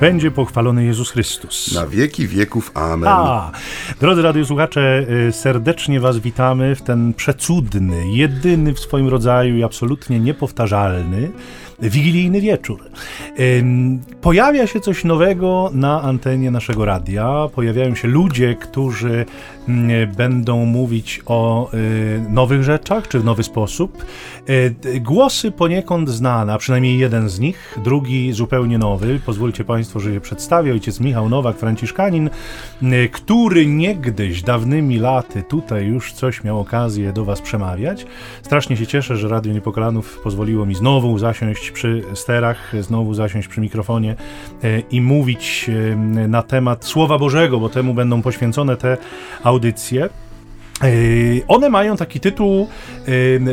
będzie pochwalony Jezus Chrystus. Na wieki wieków. Amen. A, drodzy radiosłuchacze, y, serdecznie Was witamy w ten przecudny, jedyny w swoim rodzaju i absolutnie niepowtarzalny wigilijny wieczór. Pojawia się coś nowego na antenie naszego radia. Pojawiają się ludzie, którzy mm, będą mówić o y, nowych rzeczach, czy w nowy sposób. Y, głosy poniekąd znane, a przynajmniej jeden z nich, drugi zupełnie nowy. Pozwólcie Państwo, że je przedstawię. Ojciec Michał Nowak, Franciszkanin, który niegdyś, dawnymi laty, tutaj już coś miał okazję do Was przemawiać. Strasznie się cieszę, że Radio Niepokalanów pozwoliło mi znowu zasiąść przy sterach, znowu zasiąść przy mikrofonie e, i mówić e, na temat Słowa Bożego, bo temu będą poświęcone te audycje. E, one mają taki tytuł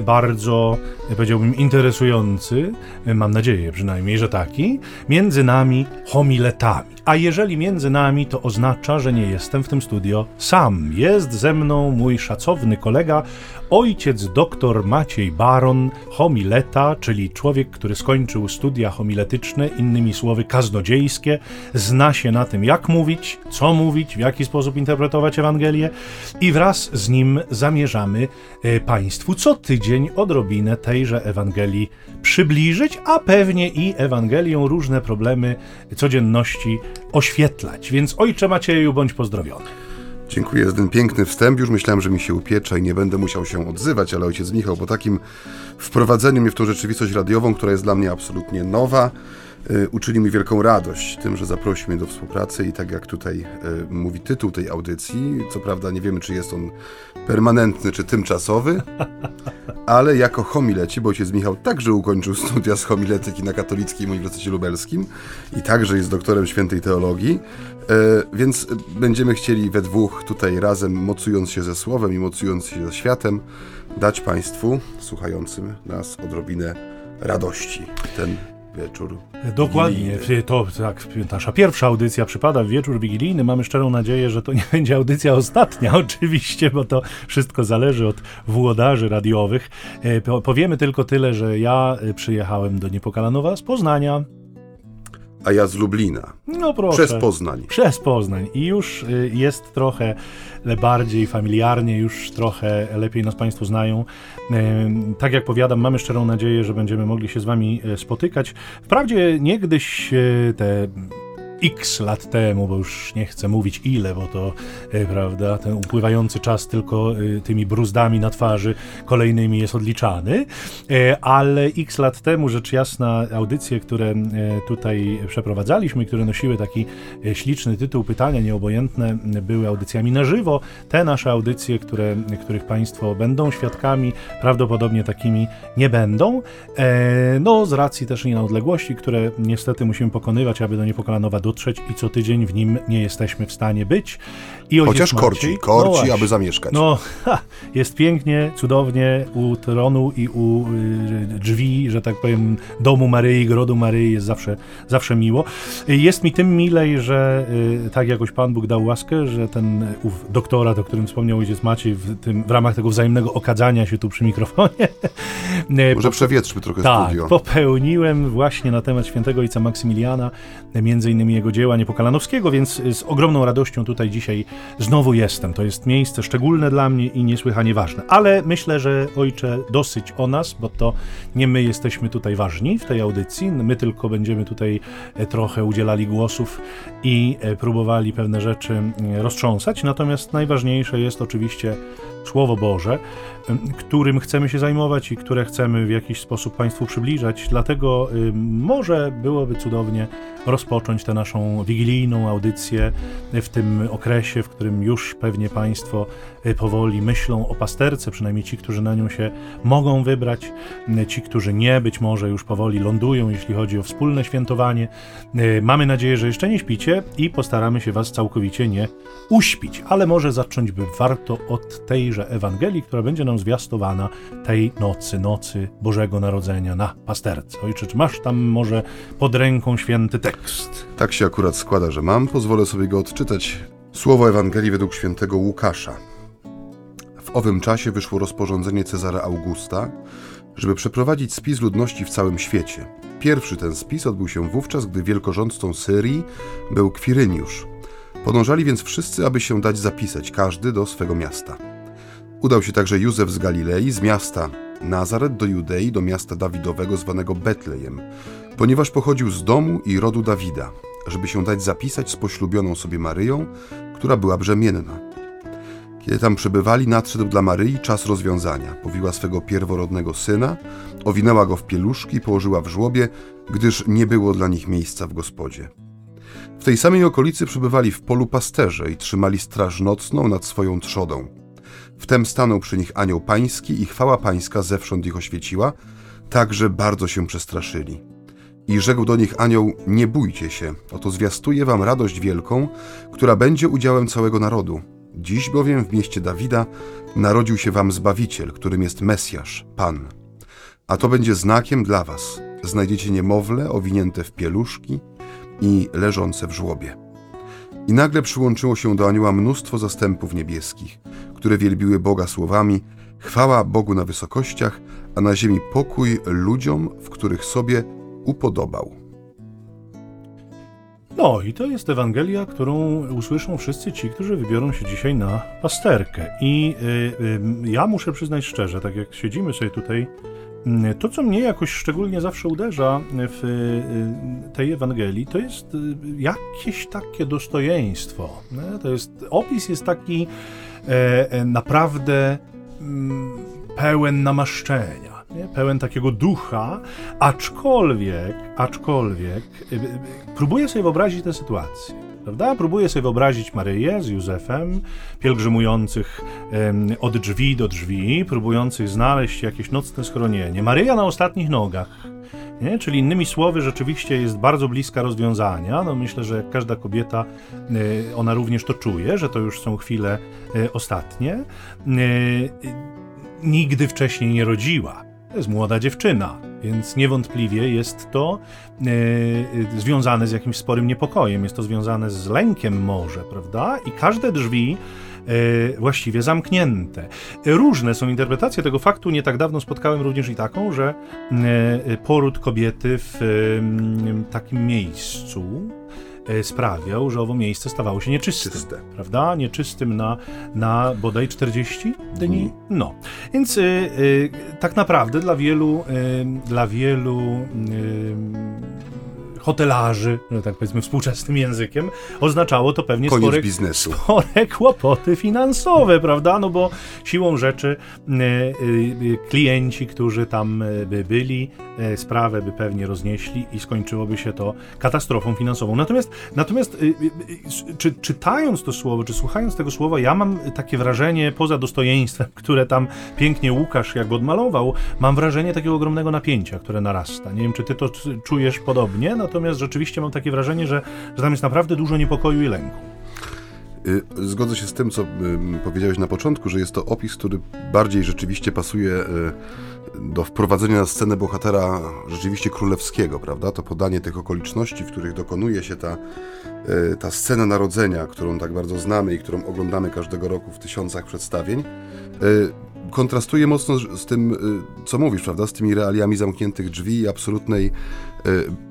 bardzo, powiedziałbym, interesujący, mam nadzieję przynajmniej, że taki, między nami homiletami. A jeżeli między nami, to oznacza, że nie jestem w tym studio sam. Jest ze mną mój szacowny kolega, ojciec dr Maciej Baron, homileta, czyli człowiek, który skończył studia homiletyczne, innymi słowy kaznodziejskie, zna się na tym, jak mówić, co mówić, w jaki sposób interpretować Ewangelię i wraz z nim zamierzamy e, Państwu co tydzień odrobinę tejże Ewangelii przybliżyć, a pewnie i Ewangelią różne problemy codzienności oświetlać. Więc ojcze Macieju, bądź pozdrowiony. Dziękuję za ten piękny wstęp. Już myślałem, że mi się upiecze i nie będę musiał się odzywać, ale ojciec Michał po takim wprowadzeniu mnie w tą rzeczywistość radiową, która jest dla mnie absolutnie nowa, Y, uczyni mi wielką radość tym, że zaprosił mnie do współpracy i tak jak tutaj y, mówi tytuł tej audycji, co prawda nie wiemy, czy jest on permanentny, czy tymczasowy, ale jako homileci, bo ojciec Michał także ukończył studia z homiletyki na Katolickim Uniwersytecie Lubelskim i także jest doktorem świętej teologii, y, więc będziemy chcieli we dwóch tutaj razem, mocując się ze słowem i mocując się ze światem, dać Państwu, słuchającym nas, odrobinę radości. Ten wieczór. Dokładnie. To tak, nasza pierwsza audycja przypada w wieczór wigilijny. Mamy szczerą nadzieję, że to nie będzie audycja ostatnia, oczywiście, bo to wszystko zależy od włodarzy radiowych. E, powiemy tylko tyle, że ja e, przyjechałem do Niepokalanowa z Poznania a ja z Lublina. No proszę. Przez Poznań. Przez Poznań. I już y, jest trochę bardziej familiarnie, już trochę lepiej nas Państwo znają. Y, tak jak powiadam, mamy szczerą nadzieję, że będziemy mogli się z Wami y, spotykać. Wprawdzie niegdyś te x lat temu, bo już nie chcę mówić ile, bo to, e, prawda, ten upływający czas tylko e, tymi bruzdami na twarzy kolejnymi jest odliczany, e, ale x lat temu, rzecz jasna, audycje, które tutaj przeprowadzaliśmy, które nosiły taki śliczny tytuł Pytania Nieobojętne, były audycjami na żywo. Te nasze audycje, które, których Państwo będą świadkami, prawdopodobnie takimi nie będą. No, z racji też i na odległości, które niestety musimy pokonywać, aby do Niepokalanowa dotrzeć i co tydzień w nim nie jesteśmy w stanie być. I Chociaż korci, korci, no aby zamieszkać. No, ha, jest pięknie, cudownie u tronu i u y, drzwi, że tak powiem, domu Maryi, grodu Maryi jest zawsze, zawsze miło. Jest mi tym milej, że y, tak jakoś Pan Bóg dał łaskę, że ten ów doktorat, o którym wspomniał ojciec Maciej, w, tym, w ramach tego wzajemnego okadzania się tu przy mikrofonie. Może przewietrzmy trochę tak, studio. popełniłem właśnie na temat świętego ojca Maksymiliana, między innymi jego dzieła Niepokalanowskiego, więc z ogromną radością tutaj dzisiaj znowu jestem. To jest miejsce szczególne dla mnie i niesłychanie ważne. Ale myślę, że ojcze, dosyć o nas, bo to nie my jesteśmy tutaj ważni w tej audycji. My tylko będziemy tutaj e, trochę udzielali głosów i e, próbowali pewne rzeczy e, roztrząsać. Natomiast najważniejsze jest oczywiście Słowo Boże, którym chcemy się zajmować i które chcemy w jakiś sposób Państwu przybliżać. Dlatego może byłoby cudownie rozpocząć tę naszą wigilijną audycję w tym okresie, w którym już pewnie Państwo powoli myślą o pasterce, przynajmniej ci, którzy na nią się mogą wybrać, y, ci, którzy nie, być może już powoli lądują, jeśli chodzi o wspólne świętowanie. Y, mamy nadzieję, że jeszcze nie śpicie i postaramy się Was całkowicie nie uśpić, ale może zacząć by warto od tejże Ewangelii, która będzie nam zwiastowana tej nocy, nocy Bożego Narodzenia na pasterce. Ojcze, czy masz tam może pod ręką święty tekst? Tak się akurat składa, że mam. Pozwolę sobie go odczytać. Słowo Ewangelii według świętego Łukasza. W owym czasie wyszło rozporządzenie Cezara Augusta, żeby przeprowadzić spis ludności w całym świecie. Pierwszy ten spis odbył się wówczas, gdy wielkorządcą Syrii był Kwiryniusz. Podążali więc wszyscy, aby się dać zapisać, każdy do swego miasta. Udał się także Józef z Galilei, z miasta Nazaret do Judei, do miasta Dawidowego zwanego Betlejem, ponieważ pochodził z domu i rodu Dawida, żeby się dać zapisać z poślubioną sobie Maryją, która była brzemienna. Kiedy tam przebywali, nadszedł dla Maryi czas rozwiązania. Powiła swego pierworodnego syna, owinęła go w pieluszki położyła w żłobie, gdyż nie było dla nich miejsca w gospodzie. W tej samej okolicy przebywali w polu pasterze i trzymali straż nocną nad swoją trzodą. Wtem stanął przy nich anioł pański i chwała pańska zewsząd ich oświeciła, tak że bardzo się przestraszyli. I rzekł do nich anioł: Nie bójcie się, oto zwiastuję wam radość wielką, która będzie udziałem całego narodu. Dziś bowiem w mieście Dawida narodził się wam Zbawiciel, którym jest Mesjasz, Pan. A to będzie znakiem dla was. Znajdziecie niemowlę owinięte w pieluszki i leżące w żłobie. I nagle przyłączyło się do anioła mnóstwo zastępów niebieskich, które wielbiły Boga słowami: Chwała Bogu na wysokościach, a na ziemi pokój ludziom, w których sobie upodobał. No i to jest Ewangelia, którą usłyszą wszyscy ci, którzy wybiorą się dzisiaj na pasterkę. I y, y, ja muszę przyznać szczerze, tak jak siedzimy sobie tutaj, y, to co mnie jakoś szczególnie zawsze uderza w y, tej Ewangelii, to jest y, jakieś takie dostojeństwo. Nie? To jest, opis jest taki e, e, naprawdę mm, pełen namaszczenia nie? pełen takiego ducha, aczkolwiek, aczkolwiek y, y, próbuję sobie wyobrazić tę sytuację. Prawda? Próbuję sobie wyobrazić Maryję z Józefem, pielgrzymujących od drzwi do drzwi, próbujących znaleźć jakieś nocne schronienie. Maryja na ostatnich nogach, nie? Czyli innymi słowy, rzeczywiście jest bardzo bliska rozwiązania. No myślę, że jak każda kobieta, y, ona również to czuje, że to już są chwile ostatnie. Nigdy wcześniej nie rodziła. Jest młoda dziewczyna, więc niewątpliwie jest to e, związane z jakimś sporym niepokojem, jest to związane z lękiem może, prawda? I każde drzwi e, właściwie zamknięte. Różne są interpretacje tego faktu. Nie tak dawno spotkałem również i taką, że e, poród kobiety w takim miejscu E, sprawiał, że owo miejsce stawało się nieczyste. Czyste. Prawda? Nieczystym na, na bodaj 40 dni. No. Więc y, y, tak naprawdę dla wielu, y, dla wielu hotelarzy, no tak powiedzmy współczesnym językiem, oznaczało to pewnie Koniec spore, biznesu. spore kłopoty finansowe, prawda? No bo siłą rzeczy y, y, klienci, którzy tam by byli, sprawę by pewnie roznieśli i skończyłoby się to katastrofą finansową. Natomiast, natomiast czy, czytając to słowo, czy słuchając tego słowa, ja mam takie wrażenie, poza dostojeństwem, które tam pięknie Łukasz jakby odmalował, mam wrażenie takiego ogromnego napięcia, które narasta. Nie wiem, czy ty to czujesz podobnie, natomiast natomiast rzeczywiście mam takie wrażenie, że, że tam jest naprawdę dużo niepokoju i lęku. Y, zgodzę się z tym, co powiedziałeś na początku, że jest to opis, który bardziej rzeczywiście pasuje y, do wprowadzenia na scenę bohatera rzeczywiście królewskiego, prawda? To podanie tych okoliczności, w których dokonuje się ta, y, ta scena narodzenia, którą tak bardzo znamy i którą oglądamy każdego roku w tysiącach przedstawień, kontrastuje mocno z tym, co mówisz, prawda? Z tymi realiami zamkniętych drzwi i absolutnej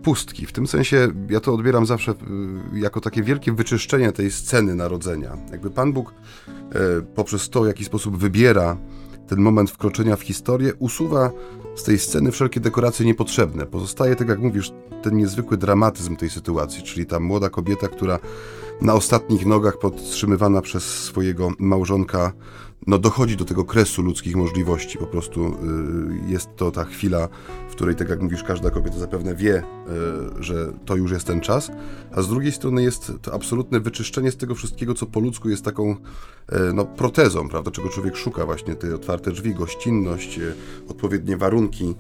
pustki. W tym sensie ja to odbieram zawsze y, jako takie wielkie wyczyszczenie tej sceny narodzenia. Jakby Pan Bóg y, poprzez to, w jaki sposób wybiera ten moment wkroczenia w historię, usuwa z tej sceny wszelkie dekoracje niepotrzebne. Pozostaje, tak jak mówisz, ten niezwykły dramatyzm tej sytuacji, czyli ta młoda kobieta, która na ostatnich nogach podtrzymywana przez swojego małżonka no, dochodzi do tego kresu ludzkich możliwości. Po prostu y, jest to ta chwila, w której, tak jak mówisz, każda kobieta zapewne wie, y, że to już jest ten czas, a z drugiej strony jest to absolutne wyczyszczenie z tego wszystkiego, co po ludzku jest taką y, no, protezą, prawda, czego człowiek szuka właśnie, te otwarte drzwi, gościnność, odpowiednie warunki,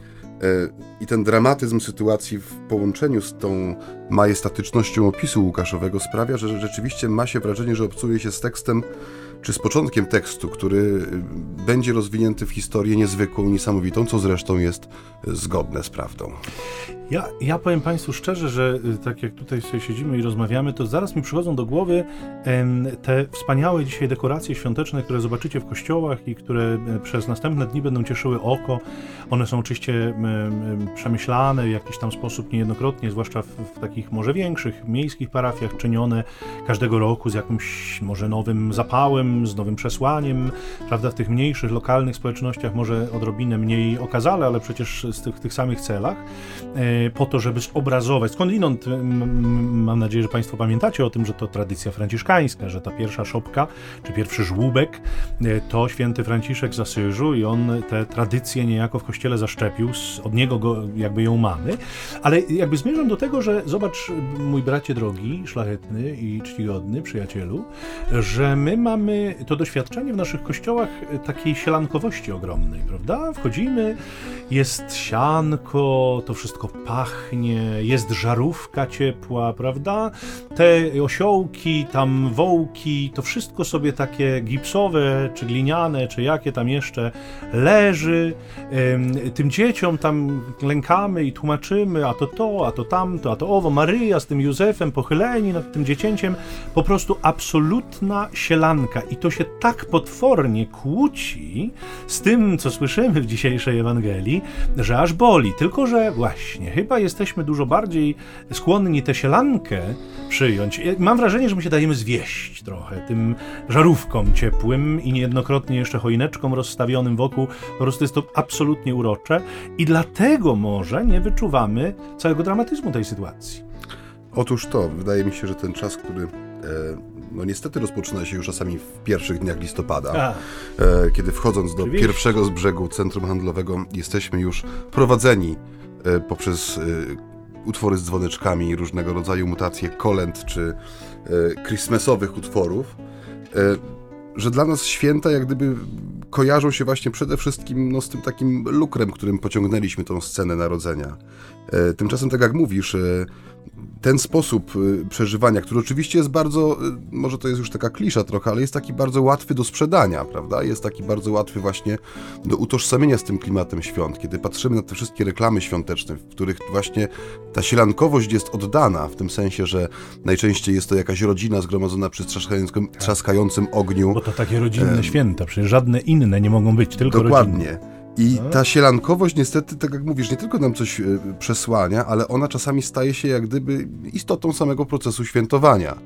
I ten dramatyzm sytuacji w połączeniu z tą majestatycznością opisu Łukaszowego sprawia, że rzeczywiście ma się wrażenie, że obcuje się z tekstem czy z początkiem tekstu, który y, będzie rozwinięty w historię niezwykłą, niesamowitą, co zresztą jest zgodne z prawdą. Ja, ja powiem Państwu szczerze, że y, tak jak tutaj sobie siedzimy i rozmawiamy, to zaraz mi przychodzą do głowy te wspaniałe dzisiaj dekoracje świąteczne, które zobaczycie w kościołach i które przez następne dni będą cieszyły oko. One są oczywiście przemyślane w jakiś tam sposób niejednokrotnie, zwłaszcza w, w takich może większych miejskich parafiach, czynione każdego roku z jakimś może nowym zapałem, z nowym przesłaniem, prawda, w tych mniejszych, lokalnych społecznościach może odrobinę mniej okazale, ale przecież z tych, tych samych celach. E, po to, żeby zobrazować. Skądinąd mam nadzieję, że Państwo pamiętacie o tym, że to tradycja franciszkańska, że ta pierwsza szopka, czy pierwszy żłóbek e, to święty Franciszek z Asyżu i on tę tradycję niejako w kościele zaszczepił, od niego go, jakby ją mamy, ale jakby zmierzam do tego, że zobacz, mój bracie drogi, szlachetny i czcigodny, przyjacielu, że my mamy to doświadczenie w naszych kościołach takiej sielankowości ogromnej, prawda? Wchodzimy, jest sianko, to wszystko pachnie, jest żarówka ciepła, prawda? Te osiołki, tam wołki, to wszystko sobie takie gipsowe, czy gliniane, czy jakie tam jeszcze leży. Tym dzieciom tam lękamy i tłumaczymy, a to to, a to tamto, a to owo. Maryja z tym Józefem pochyleni nad tym dziecięciem. Po prostu absolutna sielanka i to się tak potwornie kłóci z tym, co słyszymy w dzisiejszej Ewangelii, że aż boli. Tylko, że właśnie chyba jesteśmy dużo bardziej skłonni tę sielankę przyjąć. Mam wrażenie, że my się dajemy zwieść trochę tym żarówkom ciepłym i niejednokrotnie jeszcze choineczkom rozstawionym wokół. Po prostu jest to absolutnie urocze i dlatego może nie wyczuwamy całego dramatyzmu tej sytuacji. Otóż to, wydaje mi się, że ten czas, który no niestety rozpoczyna się już czasami w pierwszych dniach listopada, e, kiedy wchodząc do Oczywiście. pierwszego z brzegu centrum handlowego jesteśmy już prowadzeni E, poprzez e, utwory z dzwoneczkami, różnego rodzaju mutacje kolęd czy e, christmasowych utworów, że dla nas święta jak gdyby kojarzą się właśnie przede wszystkim no, z tym takim lukrem, którym pociągnęliśmy tą scenę narodzenia. Tymczasem, tak jak mówisz, ten sposób y, przeżywania, który oczywiście jest bardzo, y, może to jest już taka klisza trochę, ale jest taki bardzo łatwy do sprzedania, prawda? Jest taki bardzo łatwy właśnie do utożsamienia z tym klimatem świąt, kiedy patrzymy na te wszystkie reklamy świąteczne, w których właśnie ta sielankowość jest oddana, w tym sensie, że najczęściej jest to jakaś rodzina zgromadzona przy trzaskającym, tak. trzaskającym ogniu. Bo to takie rodzinne e... święta, przecież żadne inne nie mogą być, tylko Dokładnie. Rodzinne. I ta sielankowość niestety, tak jak mówisz, nie tylko nam coś e, przesłania, ale ona czasami staje się jak gdyby istotą samego procesu świętowania.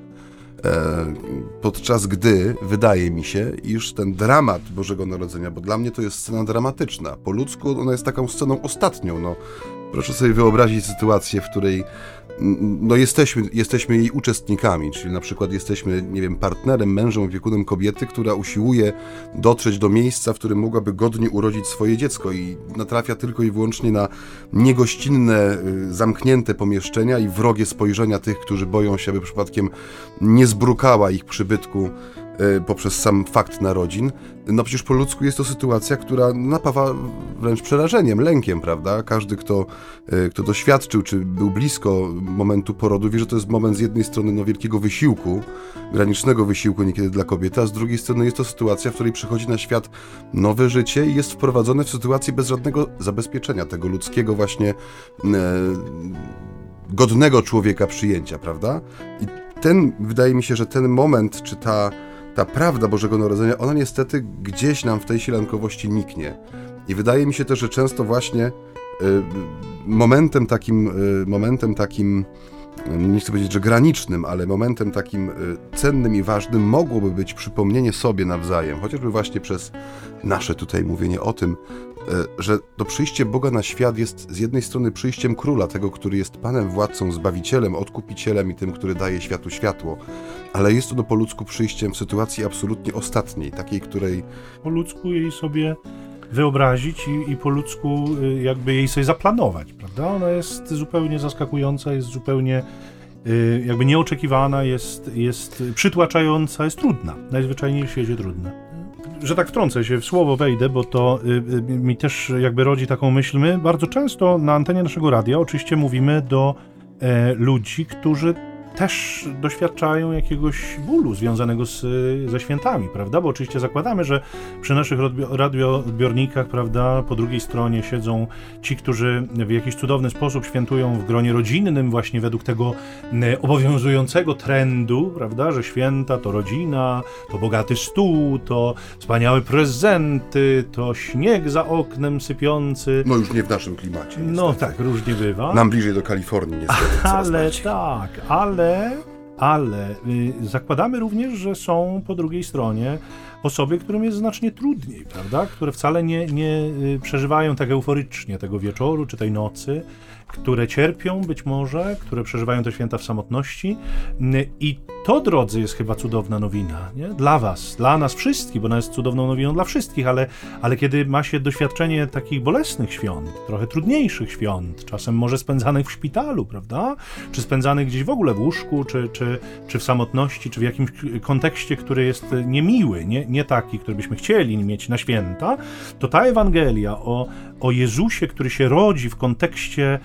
E, podczas gdy wydaje mi się, iż ten dramat Bożego Narodzenia, bo dla mnie to jest scena dramatyczna, po ludzku ona jest taką sceną ostatnią. No, proszę sobie wyobrazić sytuację, w której no jesteśmy, jesteśmy jej uczestnikami, czyli na przykład jesteśmy, nie wiem, partnerem, mężem, opiekunem kobiety, która usiłuje dotrzeć do miejsca, w którym mogłaby godnie urodzić swoje dziecko i natrafia tylko i wyłącznie na niegościnne, y, zamknięte pomieszczenia i wrogie spojrzenia tych, którzy boją się, aby przypadkiem nie zbrukała ich przybytku poprzez sam fakt narodzin, no przecież po ludzku jest to sytuacja, która napawa wręcz przerażeniem, lękiem, prawda? Każdy, kto, e, kto doświadczył, czy był blisko momentu porodu, wie, że to jest moment z jednej strony no, wielkiego wysiłku, granicznego wysiłku niekiedy dla kobiety, a z drugiej strony jest to sytuacja, w której przychodzi na świat nowe życie i jest wprowadzone w sytuacji bez żadnego zabezpieczenia tego ludzkiego właśnie e, godnego człowieka przyjęcia, prawda? I ten, wydaje mi się, że ten moment, czy ta ta prawda Bożego Narodzenia, ona niestety gdzieś nam w tej silankowości niknie. I wydaje mi się też, że często właśnie y, momentem takim, y, momentem takim, nie chcę powiedzieć, że granicznym, ale momentem takim y, cennym i ważnym mogłoby być przypomnienie sobie nawzajem, chociażby właśnie przez nasze tutaj mówienie o tym, że to przyjście Boga na świat jest z jednej strony przyjściem króla, tego, który jest panem, władcą, zbawicielem, odkupicielem i tym, który daje światu światło, ale jest to do po ludzku przyjściem w sytuacji absolutnie ostatniej, takiej, której. Po ludzku jej sobie wyobrazić i, i po ludzku y, jakby jej sobie zaplanować, prawda? Ona jest zupełnie zaskakująca, jest zupełnie y, jakby nieoczekiwana, jest, jest przytłaczająca, jest trudna, najzwyczajniej w świecie trudna że tak wtrącę się, w słowo wejdę, bo to y, mi też jakby rodzi taką myśl. My bardzo często na antenie naszego radia oczywiście mówimy do e, ludzi, którzy też doświadczają jakiegoś bólu związanego z, ze świętami, prawda? Bo oczywiście zakładamy, że przy naszych radioodbiornikach, prawda, po drugiej stronie siedzą ci, którzy w jakiś cudowny sposób świętują w gronie rodzinnym, właśnie według tego obowiązującego trendu, prawda, że święta to rodzina, to bogaty stół, to wspaniałe prezenty, to śnieg za oknem sypiący. No już nie w naszym klimacie. Niestety. No tak, różnie bywa. Nam bliżej do Kalifornii niestety. Ale tak, ale ale, ale y, zakładamy również, że są po drugiej stronie osoby, którym jest znacznie trudniej, prawda? Które wcale nie, nie y, przeżywają tak euforycznie tego wieczoru czy tej nocy, które cierpią być może, które przeżywają te święta w samotności. I to, drodzy, jest chyba cudowna nowina. Nie? Dla Was, dla nas wszystkich, bo ona jest cudowną nowiną dla wszystkich, ale, ale kiedy ma się doświadczenie takich bolesnych świąt, trochę trudniejszych świąt, czasem może spędzanych w szpitalu, prawda? Czy spędzanych gdzieś w ogóle w łóżku, czy, czy, czy w samotności, czy w jakimś kontekście, który jest niemiły, nie, nie taki, który byśmy chcieli mieć na święta, to ta Ewangelia o, o Jezusie, który się rodzi w kontekście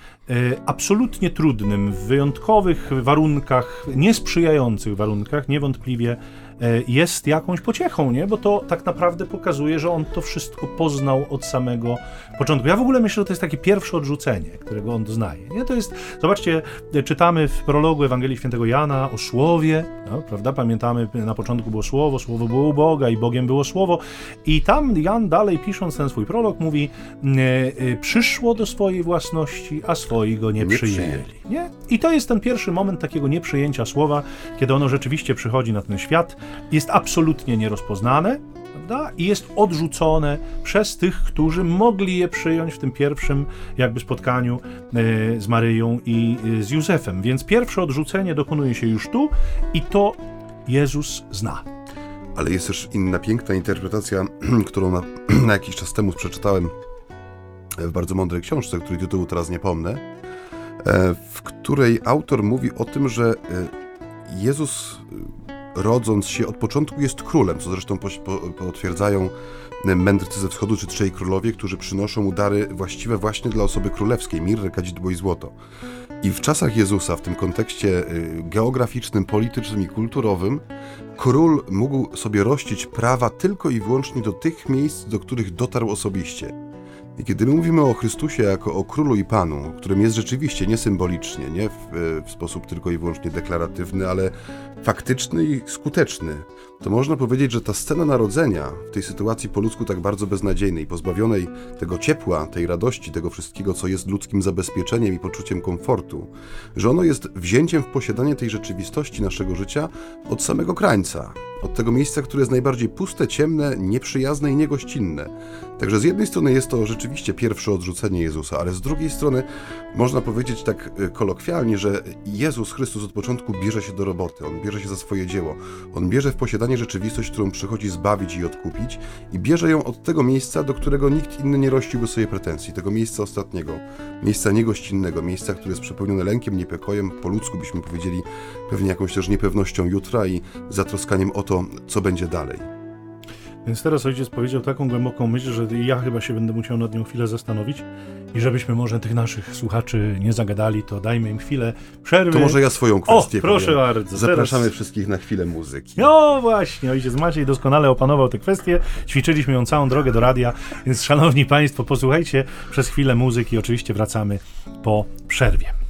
absolutnie trudnym, w wyjątkowych warunkach, niesprzyjających warunkach, niewątpliwie E, jest jakąś pociechą, nie? Bo to tak naprawdę pokazuje, że on to wszystko poznał od samego początku. Ja w ogóle myślę, że to jest takie pierwsze odrzucenie, którego on doznaje, nie? To jest, zobaczcie, czytamy w prologu Ewangelii Świętego Jana o Słowie, no, prawda? Pamiętamy, na początku było Słowo, Słowo było u Boga i Bogiem było Słowo i tam Jan dalej pisząc ten swój prolog mówi e, e, przyszło do swojej własności, a swoi go nie, nie przyjęli. Nie? I to jest ten pierwszy moment takiego nieprzyjęcia Słowa, kiedy ono rzeczywiście przychodzi na ten świat jest absolutnie nierozpoznane prawda? i jest odrzucone przez tych, którzy mogli je przyjąć w tym pierwszym jakby spotkaniu e, z Maryją i e, z Józefem. Więc pierwsze odrzucenie dokonuje się już tu i to Jezus zna. Ale jest też inna piękna interpretacja, którą na, na jakiś czas temu przeczytałem w bardzo mądrej książce, której tytułu teraz nie pomnę, e, w której autor mówi o tym, że Jezus rodząc się od początku jest królem, co zresztą potwierdzają mędrcy ze wschodu czy trzej królowie, którzy przynoszą mu dary właściwe właśnie dla osoby królewskiej, mirrę, kadzidło i złoto. I w czasach Jezusa, w tym kontekście y, geograficznym, politycznym i kulturowym, król mógł sobie rościć prawa tylko i wyłącznie do tych miejsc, do których dotarł osobiście. I kiedy my mówimy o Chrystusie jako o królu i panu, którym jest rzeczywiście nie symbolicznie, nie w, w, sposób tylko i wyłącznie deklaratywny, ale faktyczny i skuteczny, to można powiedzieć, że ta scena narodzenia w tej sytuacji po ludzku tak bardzo beznadziejnej, pozbawionej tego ciepła, tej radości, tego wszystkiego, co jest ludzkim zabezpieczeniem i poczuciem komfortu, że ono jest wzięciem w posiadanie tej rzeczywistości naszego życia od samego krańca, od tego miejsca, które jest najbardziej puste, ciemne, nieprzyjazne i niegościnne. Także z jednej strony jest to rzeczywiście pierwsze odrzucenie Jezusa, ale z drugiej strony można powiedzieć tak y, kolokwialnie, że Jezus Chrystus od początku bierze się do roboty, on bierze się za swoje dzieło, on bierze w posiadanie rzeczywistość, którą przychodzi zbawić i odkupić i bierze ją od tego miejsca, do którego nikt inny nie rościłby sobie pretensji, tego miejsca ostatniego, miejsca niegościnnego, miejsca, które jest przepełnione lękiem, niepokojem, po ludzku byśmy powiedzieli pewnie jakąś też niepewnością jutra i zatroskaniem o to, co będzie dalej. Więc teraz ojciec powiedział taką głęboką myśl, że ja chyba się będę musiał nad nią chwilę zastanowić i żebyśmy może tych naszych słuchaczy nie zagadali, to dajmy im chwilę przerwy. To może ja swoją kwestię o, proszę powiem. bardzo. Zapraszamy teraz... wszystkich na chwilę muzyki. No właśnie, ojciec Maciej doskonale opanował tę kwestię. Ćwiczyliśmy ją całą drogę do radia, więc szanowni państwo, posłuchajcie przez chwilę muzyki. Oczywiście wracamy po przerwie.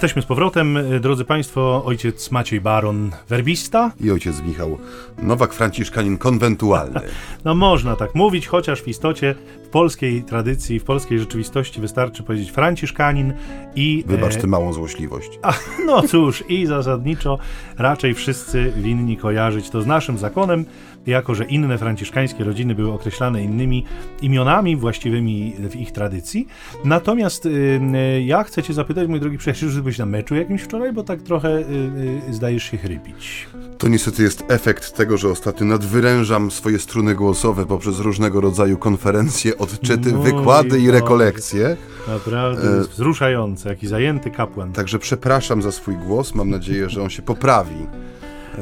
Jesteśmy z powrotem, drodzy Państwo, ojciec Maciej Baron, werbista. I ojciec Michał Nowak, franciszkanin konwentualny. No można tak mówić, chociaż w istocie w polskiej tradycji, w polskiej rzeczywistości wystarczy powiedzieć franciszkanin i... Wybacz tę małą złośliwość. A, no cóż, i zasadniczo raczej wszyscy winni kojarzyć to z naszym zakonem, jako że inne franciszkańskie rodziny były określane innymi imionami właściwymi w ich tradycji. Natomiast y, ja chcę cię zapytać, mój drogi przyjacielu, że byłeś na meczu jakimś wczoraj, bo tak trochę y, y, zdajesz się chrypić. To niestety jest efekt tego, że ostatnio nadwyrężam swoje struny głosowe poprzez różnego rodzaju konferencje, odczyty, Mój wykłady i rekolekcje. Naprawdę e... wzruszające, jaki zajęty kapłan. Także przepraszam za swój głos, mam nadzieję, że on się poprawi.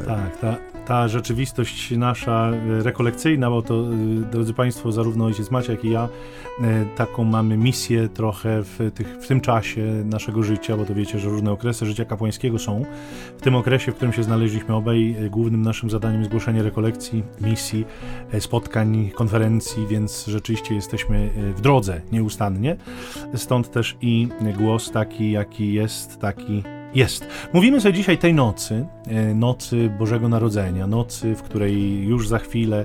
Tak, ta, ta rzeczywistość nasza e, rekolekcyjna, bo to, e, drodzy Państwo, zarówno ojciec Maciek, jak i ja, e, taką mamy misję trochę w, tych, w tym czasie naszego życia, bo to wiecie, że różne okresy życia kapłańskiego są. W tym okresie, w którym się znaleźliśmy obaj, głównym naszym zadaniem jest głoszenie rekolekcji, misji, spotkań, konferencji, więc rzeczywiście jesteśmy w drodze nieustannie. Stąd też i głos taki, jaki jest, taki jest. Mówimy sobie dzisiaj tej nocy, e, nocy Bożego Narodzenia, nocy, w której już za chwilę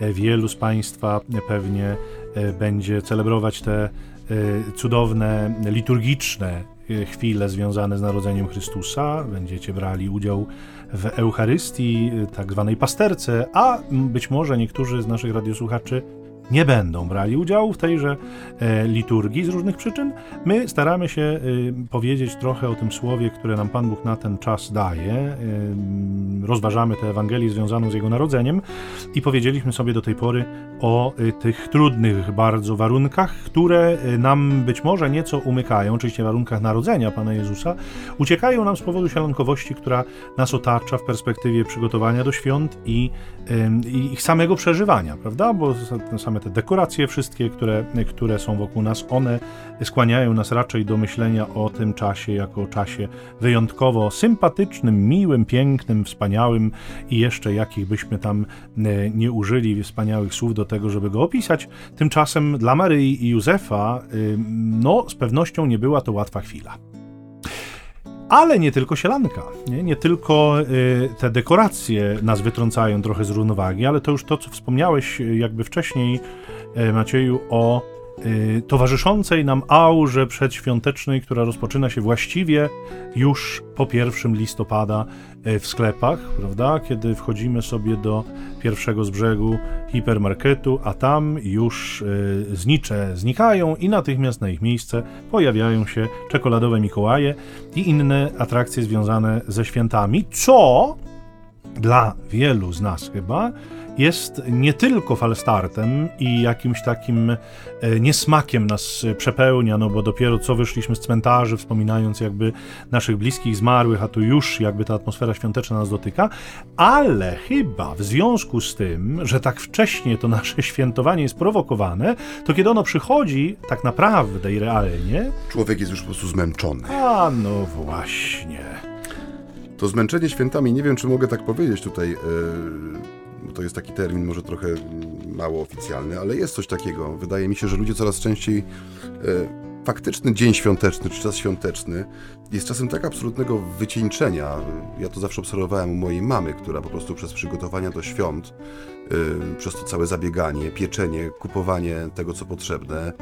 e, wielu z Państwa pewnie e, będzie celebrować te cudowne, liturgiczne chwile związane z narodzeniem Chrystusa. Będziecie brali udział w Eucharystii, tak zwanej pasterce, a być może niektórzy z naszych radiosłuchaczy nie będą brali udziału w tejże e, liturgii z różnych przyczyn. My staramy się e, powiedzieć trochę o tym słowie, które nam Pan Bóg na ten czas daje. E, rozważamy tę Ewangelię związaną z Jego narodzeniem i powiedzieliśmy sobie do tej pory o tych trudnych bardzo warunkach, które nam być może nieco umykają, oczywiście warunkach narodzenia Pana Jezusa, uciekają nam z powodu sialankowości, która nas otacza w perspektywie przygotowania do świąt i, ich samego przeżywania, prawda? Bo same same te dekoracje wszystkie, które, które są wokół nas, one skłaniają nas raczej do myślenia o tym czasie jako o czasie wyjątkowo sympatycznym, miłym, pięknym, wspaniałym i jeszcze jakich byśmy tam e, nie użyli wspaniałych słów do tego, żeby go opisać. Tymczasem dla Maryi i Józefa, e, no z pewnością nie była to łatwa chwila. Ale nie tylko sielanka, nie, nie tylko y, te dekoracje nas wytrącają trochę z równowagi, ale to już to, co wspomniałeś y, jakby wcześniej, y, Macieju, o towarzyszącej nam aurze przedświątecznej, która rozpoczyna się właściwie już po 1 listopada y, w sklepach, prawda? Kiedy wchodzimy sobie do pierwszego z brzegu hipermarketu, a tam już y, znicze znikają i natychmiast na ich miejsce pojawiają się czekoladowe Mikołaje i inne atrakcje związane ze świętami, co dla wielu z nas chyba jest nie tylko falstartem i jakimś takim e, niesmakiem nas przepełnia, no bo dopiero co wyszliśmy z cmentarzy, wspominając jakby naszych bliskich zmarłych, a tu już jakby ta atmosfera świąteczna nas dotyka, ale chyba w związku z tym, że tak wcześnie to nasze świętowanie jest prowokowane, to kiedy ono przychodzi tak naprawdę i realnie... Człowiek jest już po prostu zmęczony. A no właśnie. To zmęczenie świętami, nie wiem czy mogę tak powiedzieć tutaj... Yy to jest taki termin może trochę mało oficjalny, ale jest coś takiego. Wydaje mi się, że ludzie coraz częściej e, faktyczny dzień świąteczny czy czas świąteczny jest czasem tak absolutnego wycieńczenia. Ja to zawsze obserwowałem u mojej mamy, która po prostu przez przygotowania do świąt, e, przez to całe zabieganie, pieczenie, kupowanie tego, co potrzebne,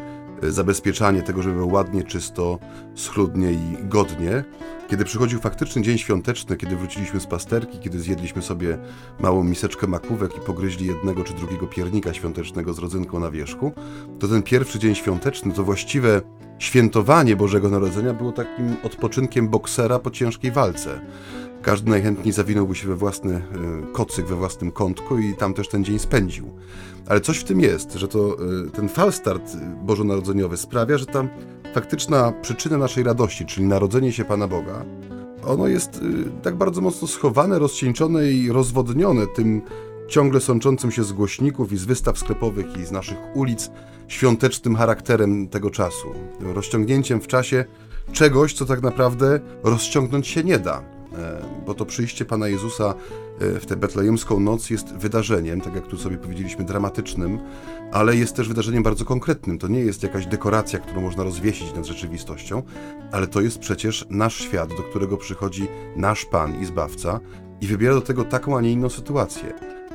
zabezpieczanie tego, żeby było ładnie, czysto, schludnie i godnie. Kiedy przychodził faktyczny dzień świąteczny, kiedy wróciliśmy z pasterki, kiedy zjedliśmy sobie małą miseczkę makówek i pogryźli jednego czy drugiego piernika świątecznego z rodzynką na wierzchu, to ten pierwszy dzień świąteczny, to właściwe świętowanie Bożego Narodzenia było takim odpoczynkiem boksera po ciężkiej walce. Każdy najchętniej zawinąłby się we własny e, kocyk, we własnym kątku i tam też ten dzień spędził. Ale coś w tym jest, że to e, ten falstart bożonarodzeniowy sprawia, że ta faktyczna przyczyna naszej radości, czyli narodzenie się Pana Boga, ono jest e, tak bardzo mocno schowane, rozcieńczone i rozwodnione tym ciągle sączącym się z głośników i z wystaw sklepowych i z naszych ulic świątecznym charakterem tego czasu. Rozciągnięciem w czasie czegoś, co tak naprawdę rozciągnąć się nie da. Bo to przyjście Pana Jezusa w tę betlejemską noc jest wydarzeniem, tak jak tu sobie powiedzieliśmy, dramatycznym, ale jest też wydarzeniem bardzo konkretnym. To nie jest jakaś dekoracja, którą można rozwiesić nad rzeczywistością, ale to jest przecież nasz świat, do którego przychodzi nasz Pan i Zbawca i wybiera do tego taką, a nie inną sytuację.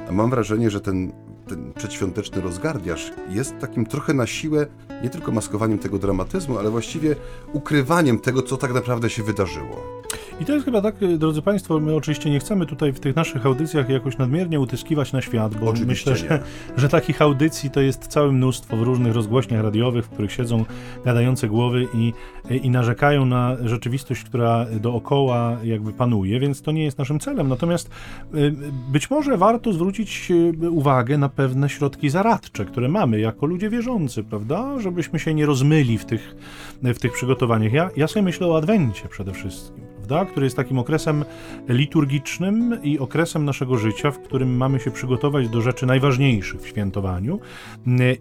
A mam wrażenie, że ten, ten przedświąteczny rozgardiaż jest takim trochę na siłę nie tylko maskowaniem tego dramatyzmu, ale właściwie ukrywaniem tego, co tak naprawdę się wydarzyło. I to jest chyba tak, drodzy Państwo, my oczywiście nie chcemy tutaj w tych naszych audycjach jakoś nadmiernie utyskiwać na świat, bo oczywiście myślę, że, że, takich audycji to jest całe mnóstwo w różnych rozgłośniach radiowych, w których siedzą gadające głowy i, i narzekają na rzeczywistość, która dookoła jakby panuje, więc to nie jest naszym celem. Natomiast y, być może warto zwrócić y, uwagę na pewne środki zaradcze, które mamy jako ludzie wierzący, prawda? Żebyśmy się nie rozmyli w tych, w tych przygotowaniach. Ja, ja sobie myślę o Adwencie przede wszystkim prawda? który jest takim okresem liturgicznym i okresem naszego życia, w którym mamy się przygotować do rzeczy najważniejszych w świętowaniu.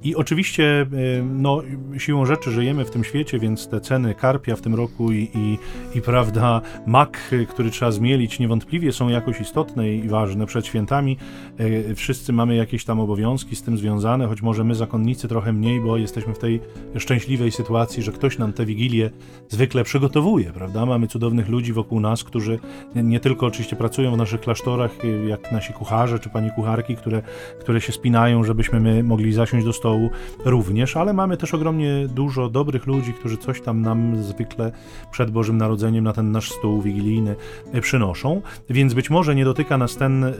I oczywiście, e, no, siłą rzeczy żyjemy w tym świecie, więc te ceny karpia w tym roku i, i, i prawda, mak, który trzeba zmielić, niewątpliwie są jakoś istotne i ważne przed świętami. E, wszyscy mamy jakieś tam obowiązki z tym związane, choć może my zakonnicy trochę mniej, bo jesteśmy w tej szczęśliwej sytuacji, że ktoś nam te wigilie zwykle przygotowuje, prawda? Mamy cudownych ludzi wokół nas, którzy nie tylko oczywiście pracują w naszych klasztorach, jak nasi kucharze czy pani kucharki, które, które się spinają, żebyśmy my mogli zasiąść do stołu również, ale mamy też ogromnie dużo dobrych ludzi, którzy coś tam nam zwykle przed Bożym Narodzeniem na ten nasz stół wigilijny e, przynoszą, więc być może nie dotyka nas ten y,